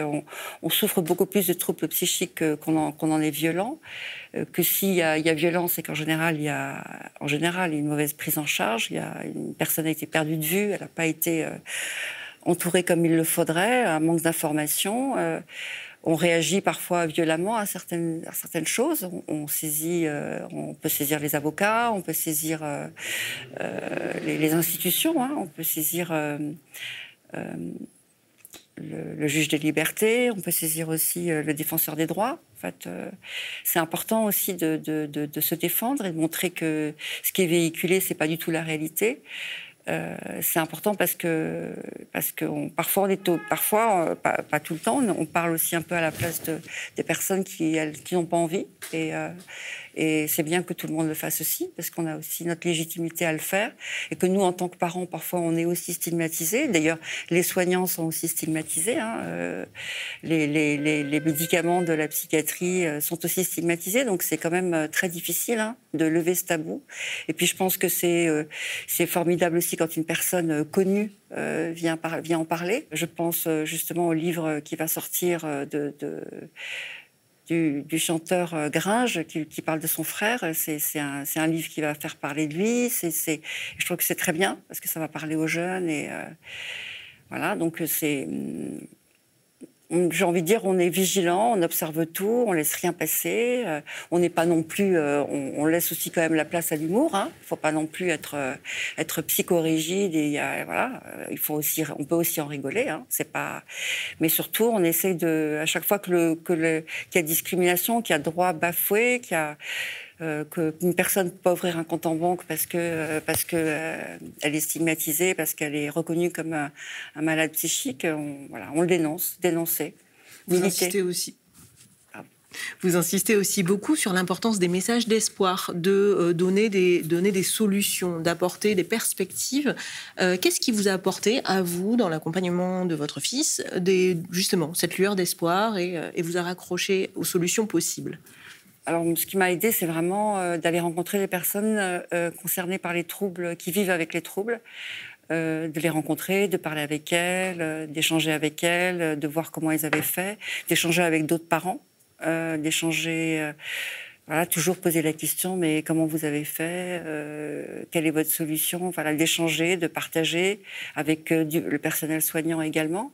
on, souffre beaucoup plus de troubles psychiques qu'on en, est violent, euh, que s'il y, a violence, c'est qu'en général, il y a, en général, une mauvaise prise en charge. Il y a une personne a été perdue de vue, elle n'a pas été euh, entourée comme il le faudrait, un manque d'information. On réagit parfois violemment à certaines, certaines choses. Euh, on peut saisir les avocats, on peut saisir euh, euh, les, institutions, hein. on peut saisir le, juge des libertés, on peut saisir aussi le défenseur des droits. En c'est important aussi de, de, se défendre et de montrer que ce qui est véhiculé, c'est pas du tout la réalité. Euh, c'est important parce que parfois on est parfois euh, pas, tout le temps on parle aussi un peu à la place de, des personnes qui qui n'ont pas envie. Et euh, et c'est bien que tout le monde le fasse aussi, parce qu'on a aussi notre légitimité à le faire, et que nous, en tant que parents, parfois, on est aussi stigmatisés. D'ailleurs, les soignants sont aussi stigmatisés. Hein. Euh, les, médicaments de la psychiatrie euh, sont aussi stigmatisés, donc c'est quand même euh, très difficile hein, de lever ce tabou. Et puis, je pense que c'est c'est formidable aussi quand une personne connue vient, par, vient en parler. Je pense justement au livre qui va sortir de, de du, chanteur euh, Gringe qui, parle de son frère. C'est un, un, livre qui va faire parler de lui. C'est je trouve que c'est très bien parce que ça va parler aux jeunes. Et euh, voilà, donc c'est j'ai envie de dire, on est vigilant, on observe tout, on laisse rien passer. Euh, on n'est pas non plus, euh, on, laisse aussi quand même la place à l'humour. Hein. Il ne faut pas non plus être euh, être psychorigide. Et voilà, il faut aussi, on peut aussi en rigoler. Hein. C'est pas, mais surtout, on essaie de, à chaque fois que le que le qu'il y a discrimination, qu'il y a droit bafoué, qu'il y a euh, qu'une personne peut pas ouvrir un compte en banque parce que euh, parce que euh, elle est stigmatisée, parce qu'elle est reconnue comme un, malade psychique, on, voilà, on le dénonce, dénoncer. Vous insistez aussi. Vous insistez aussi beaucoup sur l'importance des messages d'espoir, de donner, des, donner des solutions, d'apporter des perspectives. Qu'est-ce qui vous a apporté à vous, dans l'accompagnement de votre fils, des, justement cette lueur d'espoir et, et vous a raccroché aux solutions possibles? Alors, ce qui m'a aidé, c'est vraiment euh, d'aller rencontrer les personnes euh, euh, concernées par les troubles, qui vivent avec les troubles, de les rencontrer, de parler avec elles, d'échanger avec elles, de voir comment elles avaient fait, d'échanger avec d'autres parents, d'échanger. voilà, toujours poser la question, mais comment vous avez fait Quelle est votre solution Voilà, d'échanger, de partager avec le personnel soignant également.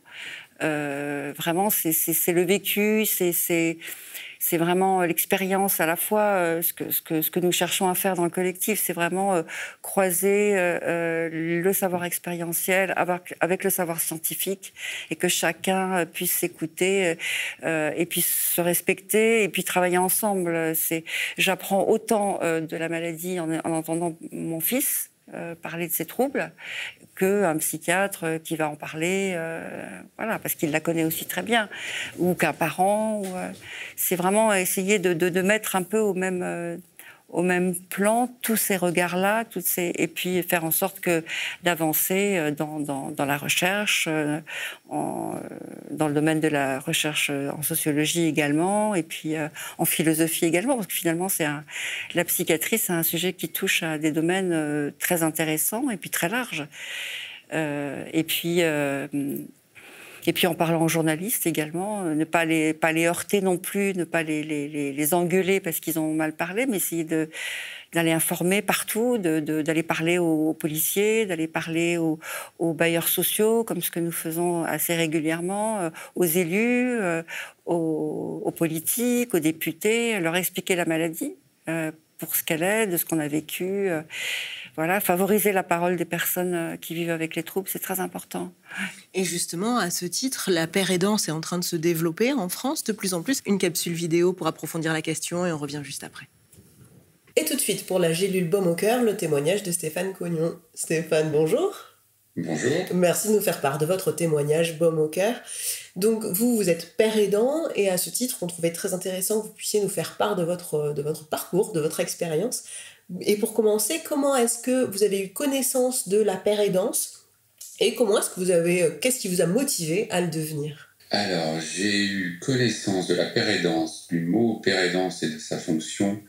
Vraiment, c'est le vécu, c'est vraiment euh, l'expérience à la fois, euh, ce, que, nous cherchons à faire dans le collectif, c'est vraiment euh, croiser le savoir expérientiel avec, le savoir scientifique et que chacun puisse s'écouter et puisse se respecter et puis travailler ensemble. J'apprends autant de la maladie en entendant mon fils parler de ses troubles qu'un psychiatre qui va en parler, euh, voilà, parce qu'il la connaît aussi très bien, ou qu'un parent. Euh, c'est vraiment essayer de, de, de, mettre un peu au même, euh, au même plan tous ces regards-là, toutes ces... et puis faire en sorte que d'avancer euh, dans, dans, la recherche, euh, euh, dans le domaine de la recherche en sociologie également, et puis en philosophie également, parce que finalement, c'est la psychiatrie, c'est un sujet qui touche à des domaines très intéressants et puis très larges. et puis et puis en parlant aux journalistes également, euh, ne pas les, heurter non plus, ne pas les, engueuler parce qu'ils ont mal parlé, mais essayer d'aller informer partout, d'aller parler aux, policiers, d'aller parler aux, bailleurs sociaux, comme ce que nous faisons assez régulièrement, euh, aux élus, euh, aux, politiques, aux députés, leur expliquer la maladie pour ce qu'elle est, de ce qu'on a vécu voilà, favoriser la parole des personnes euh, qui vivent avec les troubles, c'est très important. Et justement, à ce titre, la paire aidance est en train de se développer en France de plus en plus. Une capsule vidéo pour approfondir la question et on revient juste après. Et tout de suite, pour la gélule baume au cœur, le témoignage de Stéphane Cognon. Stéphane, bonjour. Bonjour. Merci de nous faire part de votre témoignage baume au cœur. Donc vous, vous êtes père aidant et à ce titre, on trouvait très intéressant que vous puissiez nous faire part de votre, de votre parcours, de votre expérience. Et pour commencer, comment est-ce que vous avez eu connaissance de la pérédance et comment est-ce que vous avez, euh, qu'est-ce qui vous a motivé à le devenir? Alors, j'ai eu connaissance de la pérédance, du mot pérédance et de sa fonction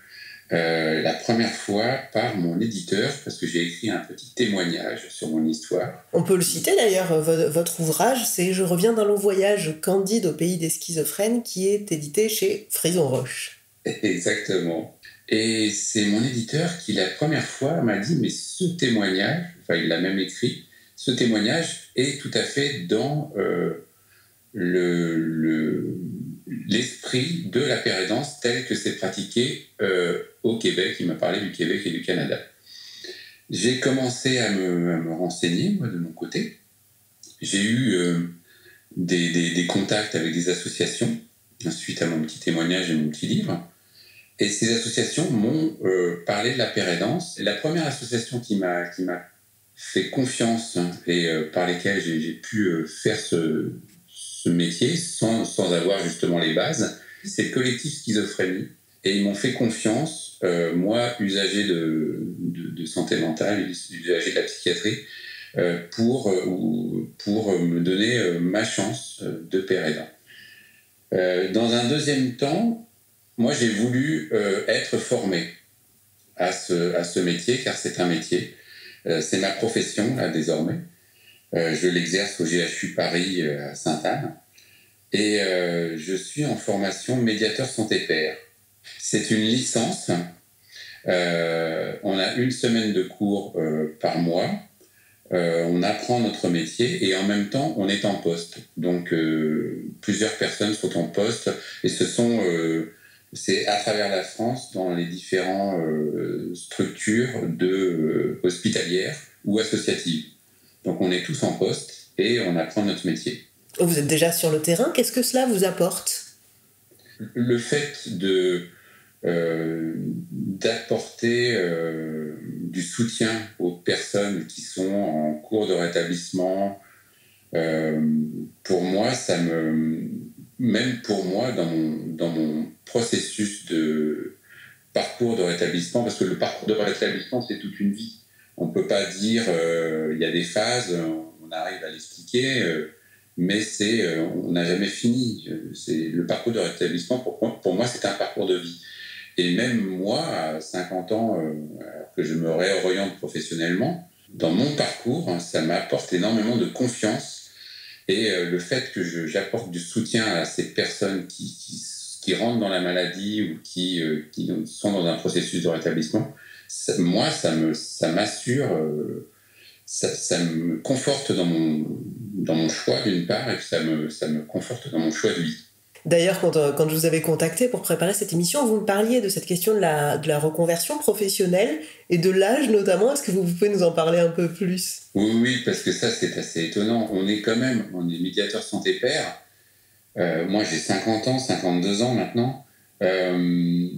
euh, la première fois par mon éditeur, parce que j'ai écrit un petit témoignage sur mon histoire. On peut le citer d'ailleurs, euh, votre ouvrage, c'est Je reviens d'un long voyage candide au pays des schizophrènes, qui est édité chez Frison Roche. Exactement. Et c'est mon éditeur qui, la première fois, m'a dit, mais ce témoignage, enfin il l'a même écrit, ce témoignage est tout à fait dans euh, le, l'esprit de la pérédance tel que c'est pratiqué au Québec. Il m'a parlé du Québec et du Canada. J'ai commencé à me, renseigner, moi, de mon côté. J'ai eu des, contacts avec des associations, suite à mon petit témoignage et mon petit livre. Et ces associations m'ont parlé de la pérédance. La première association qui m'a fait confiance et euh, par lesquels j'ai pu euh, faire ce, ce métier sans, sans, avoir justement les bases, c'est le collectif schizophrénie. Et ils m'ont fait confiance, euh, moi, usager de, de, santé mentale, usager de la psychiatrie, pour, pour me donner ma chance de père aidant. dans un deuxième temps, moi, j'ai voulu être formé à ce, à ce métier, car c'est un métier. Euh, c'est ma profession, là, désormais. Euh, je l'exerce au GHU Paris euh, à Sainte-Anne. Et je suis en formation médiateur santé-père. C'est une licence. on a une semaine de cours par mois. on apprend notre métier et en même temps on est en poste. Donc plusieurs personnes sont en poste et ce sont c'est à travers la France dans les différentes euh, structures de, euh, hospitalières ou associatives. Donc on est tous en poste et on apprend notre métier. Vous êtes déjà sur le terrain, qu'est-ce que cela vous apporte? Le fait de euh, d'apporter du soutien aux personnes qui sont en cours de rétablissement, pour moi, ça me même pour moi, dans mon, dans mon processus de parcours de rétablissement, parce que le parcours de rétablissement, c'est toute une vie. On ne peut pas dire, euh, il y a des phases, on arrive à l'expliquer, euh, mais c'est, euh, on n'a jamais fini. C'est le parcours de rétablissement, pour, pour moi, c'est un parcours de vie. Et même moi, à 50 ans, que je me réoriente professionnellement, dans mon parcours, hein, ça m'apporte énormément de confiance et euh, le fait que j'apporte du soutien à ces personnes qui, rentrent dans la maladie ou qui, euh, qui, sont dans un processus de rétablissement, moi, ça m'assure, ça, euh, ça, ça, me conforte dans mon, dans mon choix d'une part, et ça me, ça me conforte dans mon choix de vie. D'ailleurs, quand, euh, quand, je vous avais contacté pour préparer cette émission, vous me parliez de cette question de la, de la reconversion professionnelle et de l'âge notamment. Est-ce que vous, pouvez nous en parler un peu plus? Oui, oui, parce que ça, c'est assez étonnant. On est quand même, on est médiateur santé-père. Euh, moi, j'ai 50 ans, 52 ans maintenant. Euh,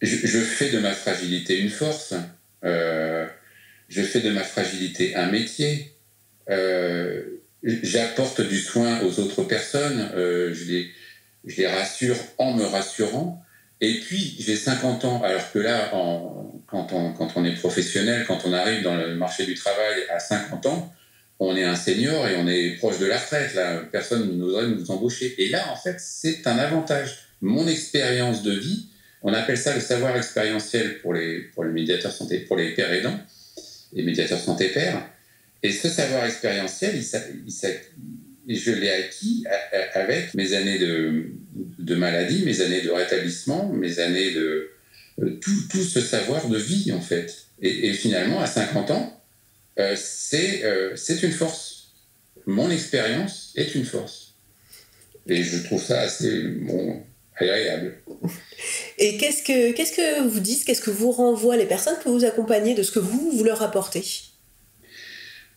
je, fais de ma fragilité une force. je fais de ma fragilité un métier. J'apporte du soin aux autres personnes. je les je les rassure en me rassurant. Et puis, j'ai 50 ans, alors que là, quand, on, est professionnel, quand on arrive dans le marché du travail à 50 ans, on est un senior et on est proche de la retraite. Là. Personne n'oserait nous embaucher. Et là, en fait, c'est un avantage. Mon expérience de vie, on appelle ça le savoir expérientiel pour les, pour les médiateurs santé, pour les pères aidants, les médiateurs santé-pères. Et ce savoir expérientiel, il, il, je l'ai acquis avec mes années de, maladie, mes années de rétablissement, mes années de... Euh, tout, ce savoir de vie, en fait. Et, finalement, à 50 ans, euh, euh, c'est une force. Mon expérience est une force. Et je trouve ça assez agréable. Et qu'est-ce que, que vous dites, qu'est-ce que vous renvoient les personnes que vous accompagnez de ce que vous, vous leur apportez?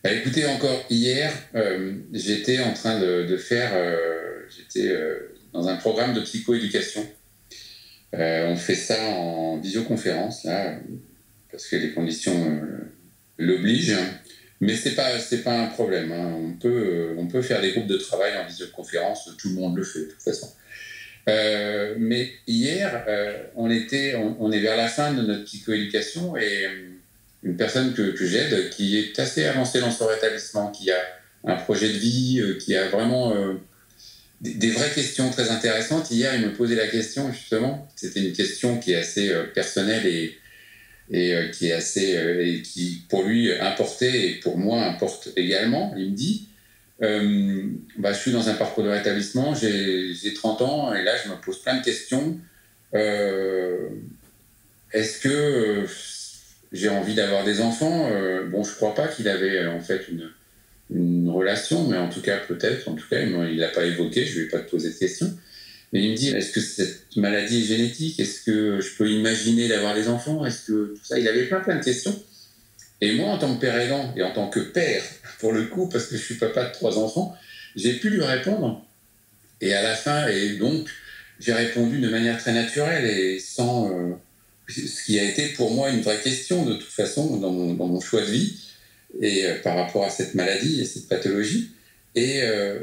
Bah, écoutez, encore hier, euh, j'étais en train de, faire, euh, j'étais euh, dans un programme de psychoéducation. on fait ça en visioconférence, là, parce que les conditions l'obligent. Mais ce n'est pas, pas un problème. Hein. On, peut, on peut faire des groupes de travail en visioconférence, tout le monde le fait de toute façon. mais hier, on, était, on, est vers la fin de notre psychoéducation et une personne que, j'aide qui est assez avancée dans son rétablissement, qui a un projet de vie, euh, qui a vraiment euh, des, vraies questions très intéressantes. Hier, il me posait la question, justement, c'était une question qui est assez euh, personnelle et, qui est assez, qui pour lui importait et pour moi importe également. Il me dit, bah, je suis dans un parcours de rétablissement, j'ai 30 ans et là, je me pose plein de questions. Est-ce que j'ai envie d'avoir des enfants. Euh, bon, je crois pas qu'il avait euh, en fait une, relation, mais en tout cas peut-être. En tout cas, il l'a pas évoqué. Je vais pas te poser de questions. Mais il me dit, est-ce que cette maladie est génétique? Est-ce que je peux imaginer d'avoir des enfants? Est-ce que tout ça? Il avait plein plein de questions. Et moi, en tant que père aidant et en tant que père, pour le coup, parce que je suis papa de trois enfants, j'ai pu lui répondre. Et à la fin, et donc, j'ai répondu de manière très naturelle et sans. Euh, ce qui a été pour moi une vraie question, de toute façon, dans mon, choix de vie, et euh, par rapport à cette maladie et cette pathologie. Et, euh,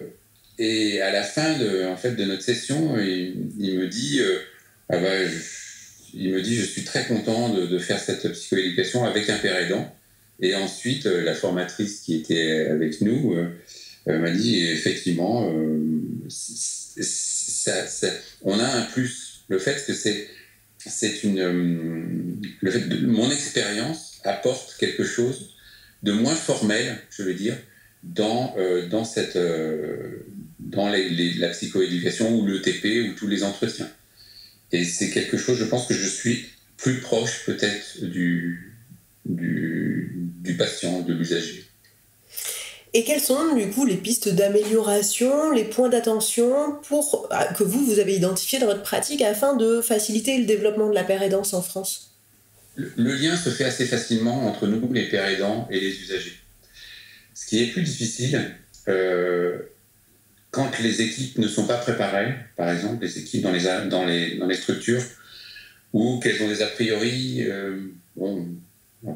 et à la fin de, en fait, de notre session, il, me dit. Ah bah, il me dit, je suis très content de, de faire cette psychoéducation avec un père aidant. Et ensuite, la formatrice qui était avec nous m'a dit, effectivement, on a un plus. Le fait que c'est, c'est une, euh, le fait de, mon expérience apporte quelque chose de moins formel, je veux dire, dans, euh, dans, cette, euh, dans la psychoéducation ou le TP ou tous les entretiens. Et c'est quelque chose, je pense que je suis plus proche peut-être du, du, du patient, de l'usager. Et quelles sont du coup les pistes d'amélioration, les points d'attention pour ah, que vous vous avez identifié dans votre pratique afin de faciliter le développement de la paire aidance en France? Le, lien se fait assez facilement entre nous, les pères aidants, et les usagers. Ce qui est plus difficile, euh, quand les équipes ne sont pas préparées, par exemple, les équipes dans les, structures, ou qu'elles ont des a priori, euh, bon,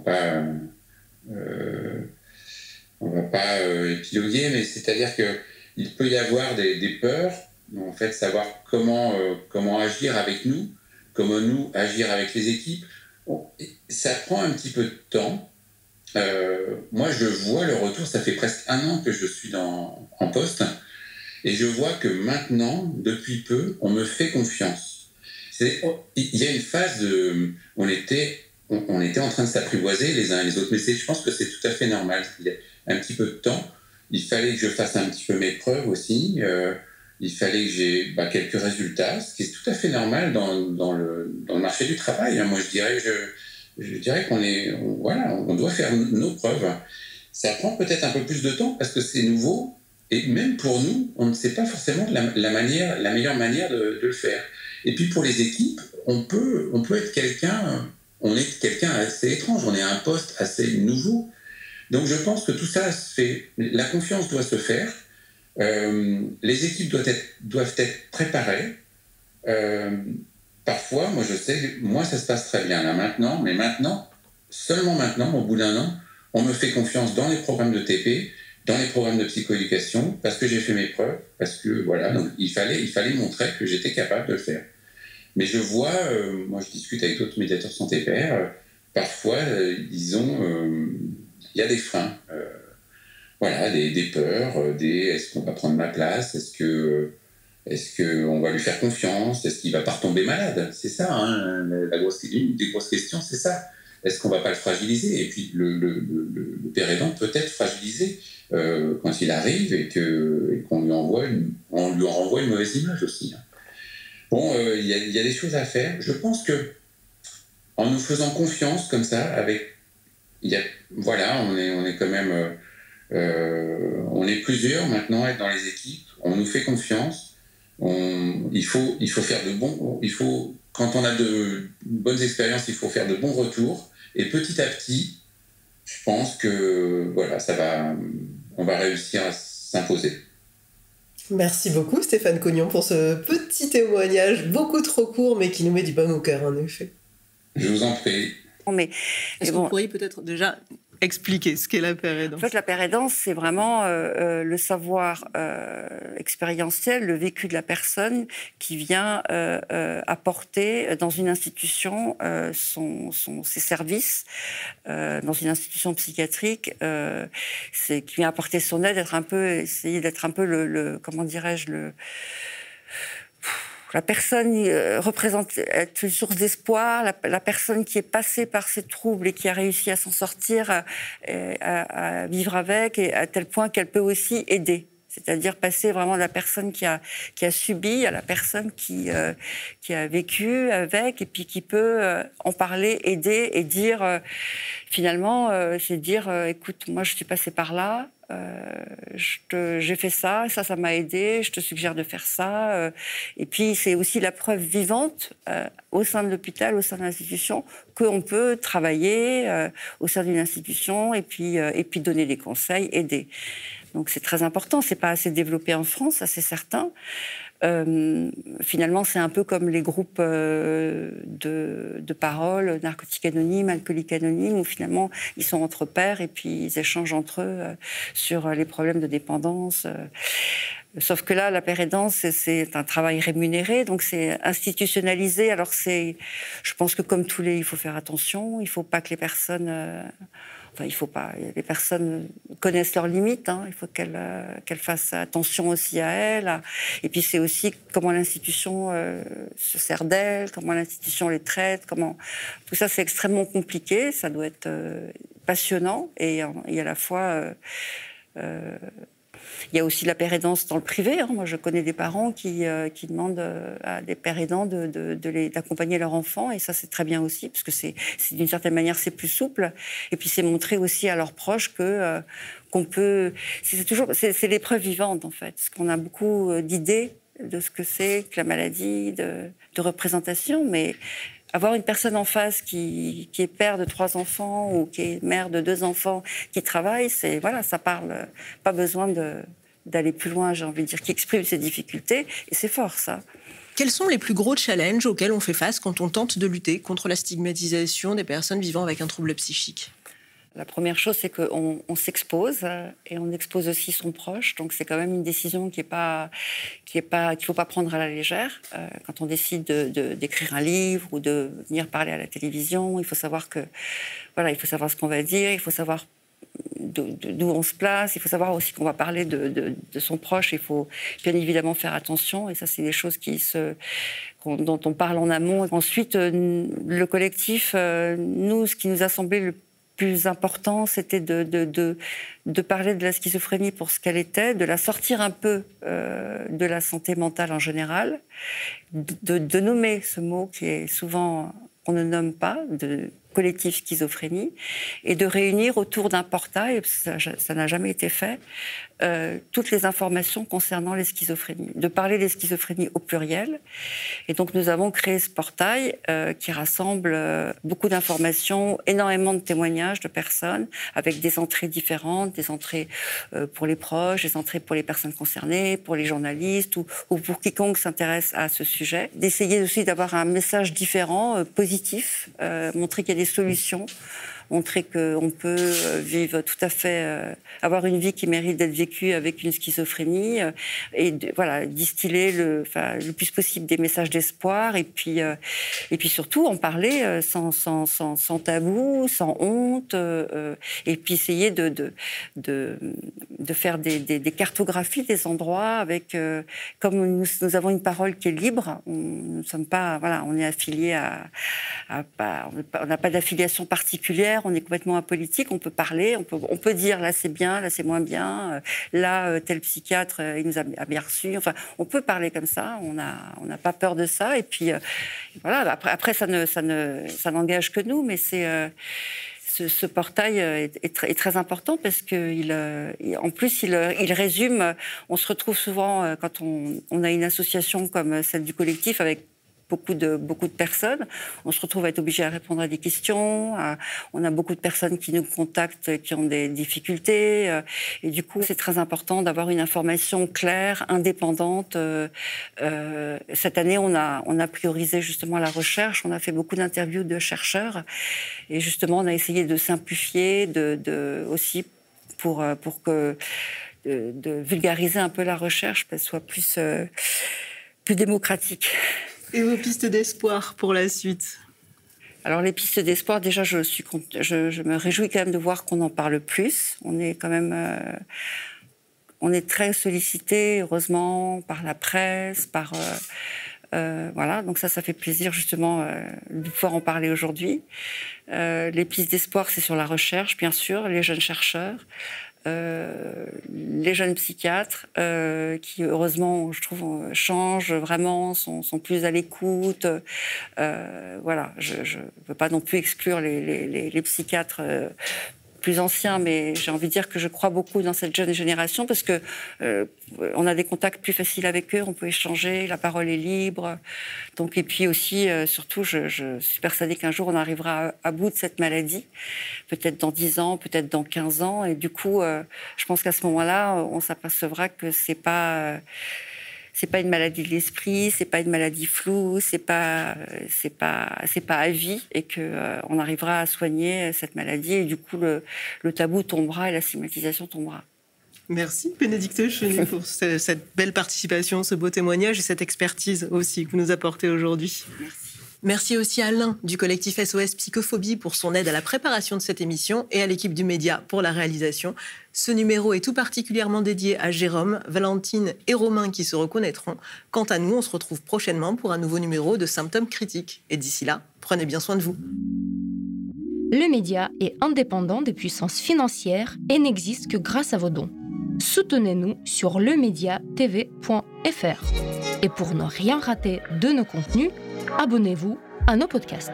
pas. Euh, on va pas euh, épiloguer, mais c'est-à-dire qu'il peut y avoir des, peurs, en fait, savoir comment, euh, comment agir avec nous, comment nous agir avec les équipes. ça prend un petit peu de temps. Euh, moi, je vois le retour, ça fait presque un an que je suis dans, en poste, et je vois que maintenant, depuis peu, on me fait confiance. Il y a une phase de, on était, on, était en train de s'apprivoiser les uns et les autres, mais je pense que c'est tout à fait normal un petit peu de temps. Il fallait que je fasse un petit peu mes preuves aussi. Euh, il fallait que j'ai bah, quelques résultats, ce qui est tout à fait normal dans, le, dans le, marché du travail. Hein. Moi, je dirais, je, je dirais qu'on est, voilà, on doit faire nos preuves. Ça prend peut-être un peu plus de temps parce que c'est nouveau et même pour nous, on ne sait pas forcément la, manière, la meilleure manière de, de, le faire. Et puis pour les équipes, on peut, on peut être quelqu'un, on est quelqu'un assez étrange, on est à un poste assez nouveau. Donc je pense que tout ça se fait, la confiance doit se faire, euh, les équipes doivent être, préparées. Euh, parfois, moi je sais, moi ça se passe très bien là maintenant, mais maintenant, seulement maintenant, au bout d'un an, on me fait confiance dans les programmes de TP, dans les programmes de psychoéducation, parce que j'ai fait mes preuves, parce que voilà, donc il fallait, il fallait montrer que j'étais capable de le faire. Mais je vois, euh, moi je discute avec d'autres médiateurs santé père, parfois ils ont il y a des freins. Euh, voilà, des, des, peurs, euh, des est-ce qu'on va prendre ma place, est-ce que est-ce qu'on va lui faire confiance, est-ce qu'il va pas retomber malade? C'est ça, hein, la grosse, une des grosses questions, c'est ça. Est-ce qu'on va pas le fragiliser? Et puis le, le, le, le père aidant peut être fragilisé euh, quand il arrive et qu'on lui envoie une, on lui renvoie une mauvaise image aussi. Hein. Bon, il y, y, a des choses à faire. Je pense que en nous faisant confiance comme ça, avec y a, voilà, on est, on est quand même, euh, euh, on est plusieurs maintenant à être dans les équipes. On nous fait confiance. On, il faut, il faut faire de bons, il faut, quand on a de bonnes expériences, il faut faire de bons retours. Et petit à petit, je pense que voilà, ça va, on va réussir à s'imposer. Merci beaucoup Stéphane Cognon pour ce petit témoignage beaucoup trop court mais qui nous met du bon au cœur en effet. Je vous en prie. Mais, Est-ce que vous pourriez peut-être déjà expliquer ce qu'est la pérédance? En fait, la pérédance, c'est vraiment euh, euh, le savoir euh, expérientiel, le vécu de la personne qui vient apporter dans une institution son, son, ses services, dans une institution psychiatrique, c'est qui vient apporter son aide, être un peu, essayer d'être un peu le, le comment dirais-je, le la personne euh, représente une source d'espoir, la, personne qui est passée par ces troubles et qui a réussi à s'en sortir, euh, à, vivre avec, et à tel point qu'elle peut aussi aider. C'est-à-dire passer vraiment de la personne qui a, qui a subi à la personne qui, euh, qui a vécu avec et puis qui peut euh, en parler, aider et dire, euh, finalement, c'est dire, écoute, moi je suis passé par là, j'ai fait ça, ça, ça m'a aidé, je te suggère de faire ça. et puis c'est aussi la preuve vivante au sein de l'hôpital, au sein de l'institution, qu'on peut travailler au sein d'une institution et puis, et puis donner des conseils, aider. Donc c'est très important. C'est pas assez développé en France, ça c'est certain. Euh, finalement, c'est un peu comme les groupes euh, de, parole, narcotiques anonymes, alcooliques anonymes, où finalement ils sont entre pairs et puis ils échangent entre eux euh, sur les problèmes de dépendance. Sauf que là, la pérédance, c'est un travail rémunéré, donc c'est institutionnalisé. Alors je pense que comme tous les, il faut faire attention. Il faut pas que les personnes il faut pas. Les personnes connaissent leurs limites. Hein. il faut qu'elles euh, fassent attention aussi à elles. Et puis c'est aussi comment l'institution euh, se sert d'elles, comment l'institution les traite, comment tout ça c'est extrêmement compliqué. Ça doit être euh, passionnant et, et, à la fois il y a aussi la père aidance dans le privé. Hein. Moi, je connais des parents qui, euh, qui demandent euh, à des pères aidants de, d'accompagner leur enfant, et ça, c'est très bien aussi, parce que c'est, d'une certaine manière, c'est plus souple. Et puis, c'est montrer aussi à leurs proches que euh, qu'on peut. C'est toujours, c'est, l'épreuve vivante en fait, parce qu'on a beaucoup d'idées de ce que c'est que la maladie, de, de représentation, mais avoir une personne en face qui, qui, est père de trois enfants ou qui est mère de deux enfants qui travaille, c'est voilà, ça parle. Pas besoin d'aller plus loin, j'ai envie de dire, qui exprime ses difficultés et c'est fort ça. Quels sont les plus gros challenges auxquels on fait face quand on tente de lutter contre la stigmatisation des personnes vivant avec un trouble psychique? La première chose, c'est qu'on on, s'expose et on expose aussi son proche. Donc c'est quand même une décision qui est pas, qui est pas, qu'il faut pas prendre à la légère. Euh, quand on décide de, d'écrire un livre ou de venir parler à la télévision, il faut savoir que, voilà, il faut savoir ce qu'on va dire, il faut savoir d'où on se place. Il faut savoir aussi qu'on va parler de, son proche. Il faut bien évidemment faire attention. Et ça, c'est des choses qui se, dont on parle en amont. Ensuite, euh, le collectif, euh, nous, ce qui nous a semblé le plus important, c'était de, parler de la schizophrénie pour ce qu'elle était, de la sortir un peu euh, de la santé mentale en général, de, de nommer ce mot qui est souvent on ne nomme pas, de collectif schizophrénie, et de réunir autour d'un portail, ça n'a jamais été fait, euh, toutes les informations concernant les schizophrénies, de parler des schizophrénies au pluriel. Et donc nous avons créé ce portail euh, qui rassemble euh, beaucoup d'informations, énormément de témoignages de personnes, avec des entrées différentes, des entrées pour les proches, des entrées pour les personnes concernées, pour les journalistes ou, ou pour quiconque s'intéresse à ce sujet. D'essayer aussi d'avoir un message différent, positif, montrer qu'il y a des solutions montrer qu'on peut euh, vivre tout à fait, euh, avoir une vie qui mérite d'être vécue avec une schizophrénie, euh, et voilà, distiller le, plus possible des messages d'espoir, et puis, et puis surtout en parler sans, sans, sans, tabou, sans honte, et puis essayer de, de, de, faire des, cartographies des endroits avec, comme nous, nous, avons une parole qui est libre, on ne sommes pas, voilà, on est affilié à on n'a pas d'affiliation particulière on est complètement apolitique, on peut parler, on peut, dire là c'est bien, là c'est moins bien, euh, là euh, tel psychiatre euh, il nous a, bien reçu. Enfin, on peut parler comme ça, on n'a on pas peur de ça. Et puis voilà, après, après ça ne ça ne ça n'engage que nous, mais c'est ce, portail est, très, important parce que en plus il, il, résume. On se retrouve souvent quand on, on, a une association comme celle du collectif avec beaucoup de, beaucoup de personnes. On se retrouve à être obligé à répondre à des questions. on a beaucoup de personnes qui nous contactent, qui ont des difficultés. Euh, et du coup, c'est très important d'avoir une information claire, indépendante. Euh, euh, cette année, on a, on a priorisé justement la recherche. On a fait beaucoup d'interviews de chercheurs. Et justement, on a essayé de simplifier, de, aussi pour, pour que de, de, vulgariser un peu la recherche, qu'elle soit plus, plus démocratique. Et vos pistes d'espoir pour la suite alors les pistes d'espoir, déjà, je, me réjouis quand même de voir qu'on en parle plus. On est quand même, euh, on est très sollicité, heureusement, par la presse, par euh, euh, voilà. Donc ça, ça fait plaisir justement de pouvoir en parler aujourd'hui. les pistes d'espoir, c'est sur la recherche, bien sûr, les jeunes chercheurs. Les jeunes psychiatres qui, heureusement, je trouve, changent vraiment, sont, plus à l'écoute. voilà, je ne veux pas non plus exclure les, les psychiatres plus anciens, mais j'ai envie de dire que je crois beaucoup dans cette jeune génération parce que euh, on a des contacts plus faciles avec eux, on peut échanger, la parole est libre. Donc et puis aussi, euh, surtout, je, suis persuadée qu'un jour on arrivera à, bout de cette maladie, peut-être dans 10 ans, peut-être dans 15 ans, et du coup, euh, je pense qu'à ce moment-là, on s'apercevra que c'est pas c'est pas une maladie de l'esprit, c'est pas une maladie floue, c'est pas c'est pas c'est pas à vie et que euh, on arrivera à soigner cette maladie et du coup le, le tabou tombera et la stigmatisation tombera. Merci Bénédicte Chenet pour cette belle participation, ce beau témoignage et cette expertise aussi que vous nous apportez aujourd'hui. Merci. Merci aussi à Alain du collectif SOS Psychophobie pour son aide à la préparation de cette émission et à l'équipe du média pour la réalisation. Ce numéro est tout particulièrement dédié à Jérôme, Valentine et Romain qui se reconnaîtront. Quant à nous, on se retrouve prochainement pour un nouveau numéro de Symptômes critiques. Et d'ici là, prenez bien soin de vous. Le média est indépendant des puissances financières et n'existe que grâce à vos dons. Soutenez-nous sur lemediatv.fr. Et pour ne rien rater de nos contenus, abonnez-vous à nos podcasts.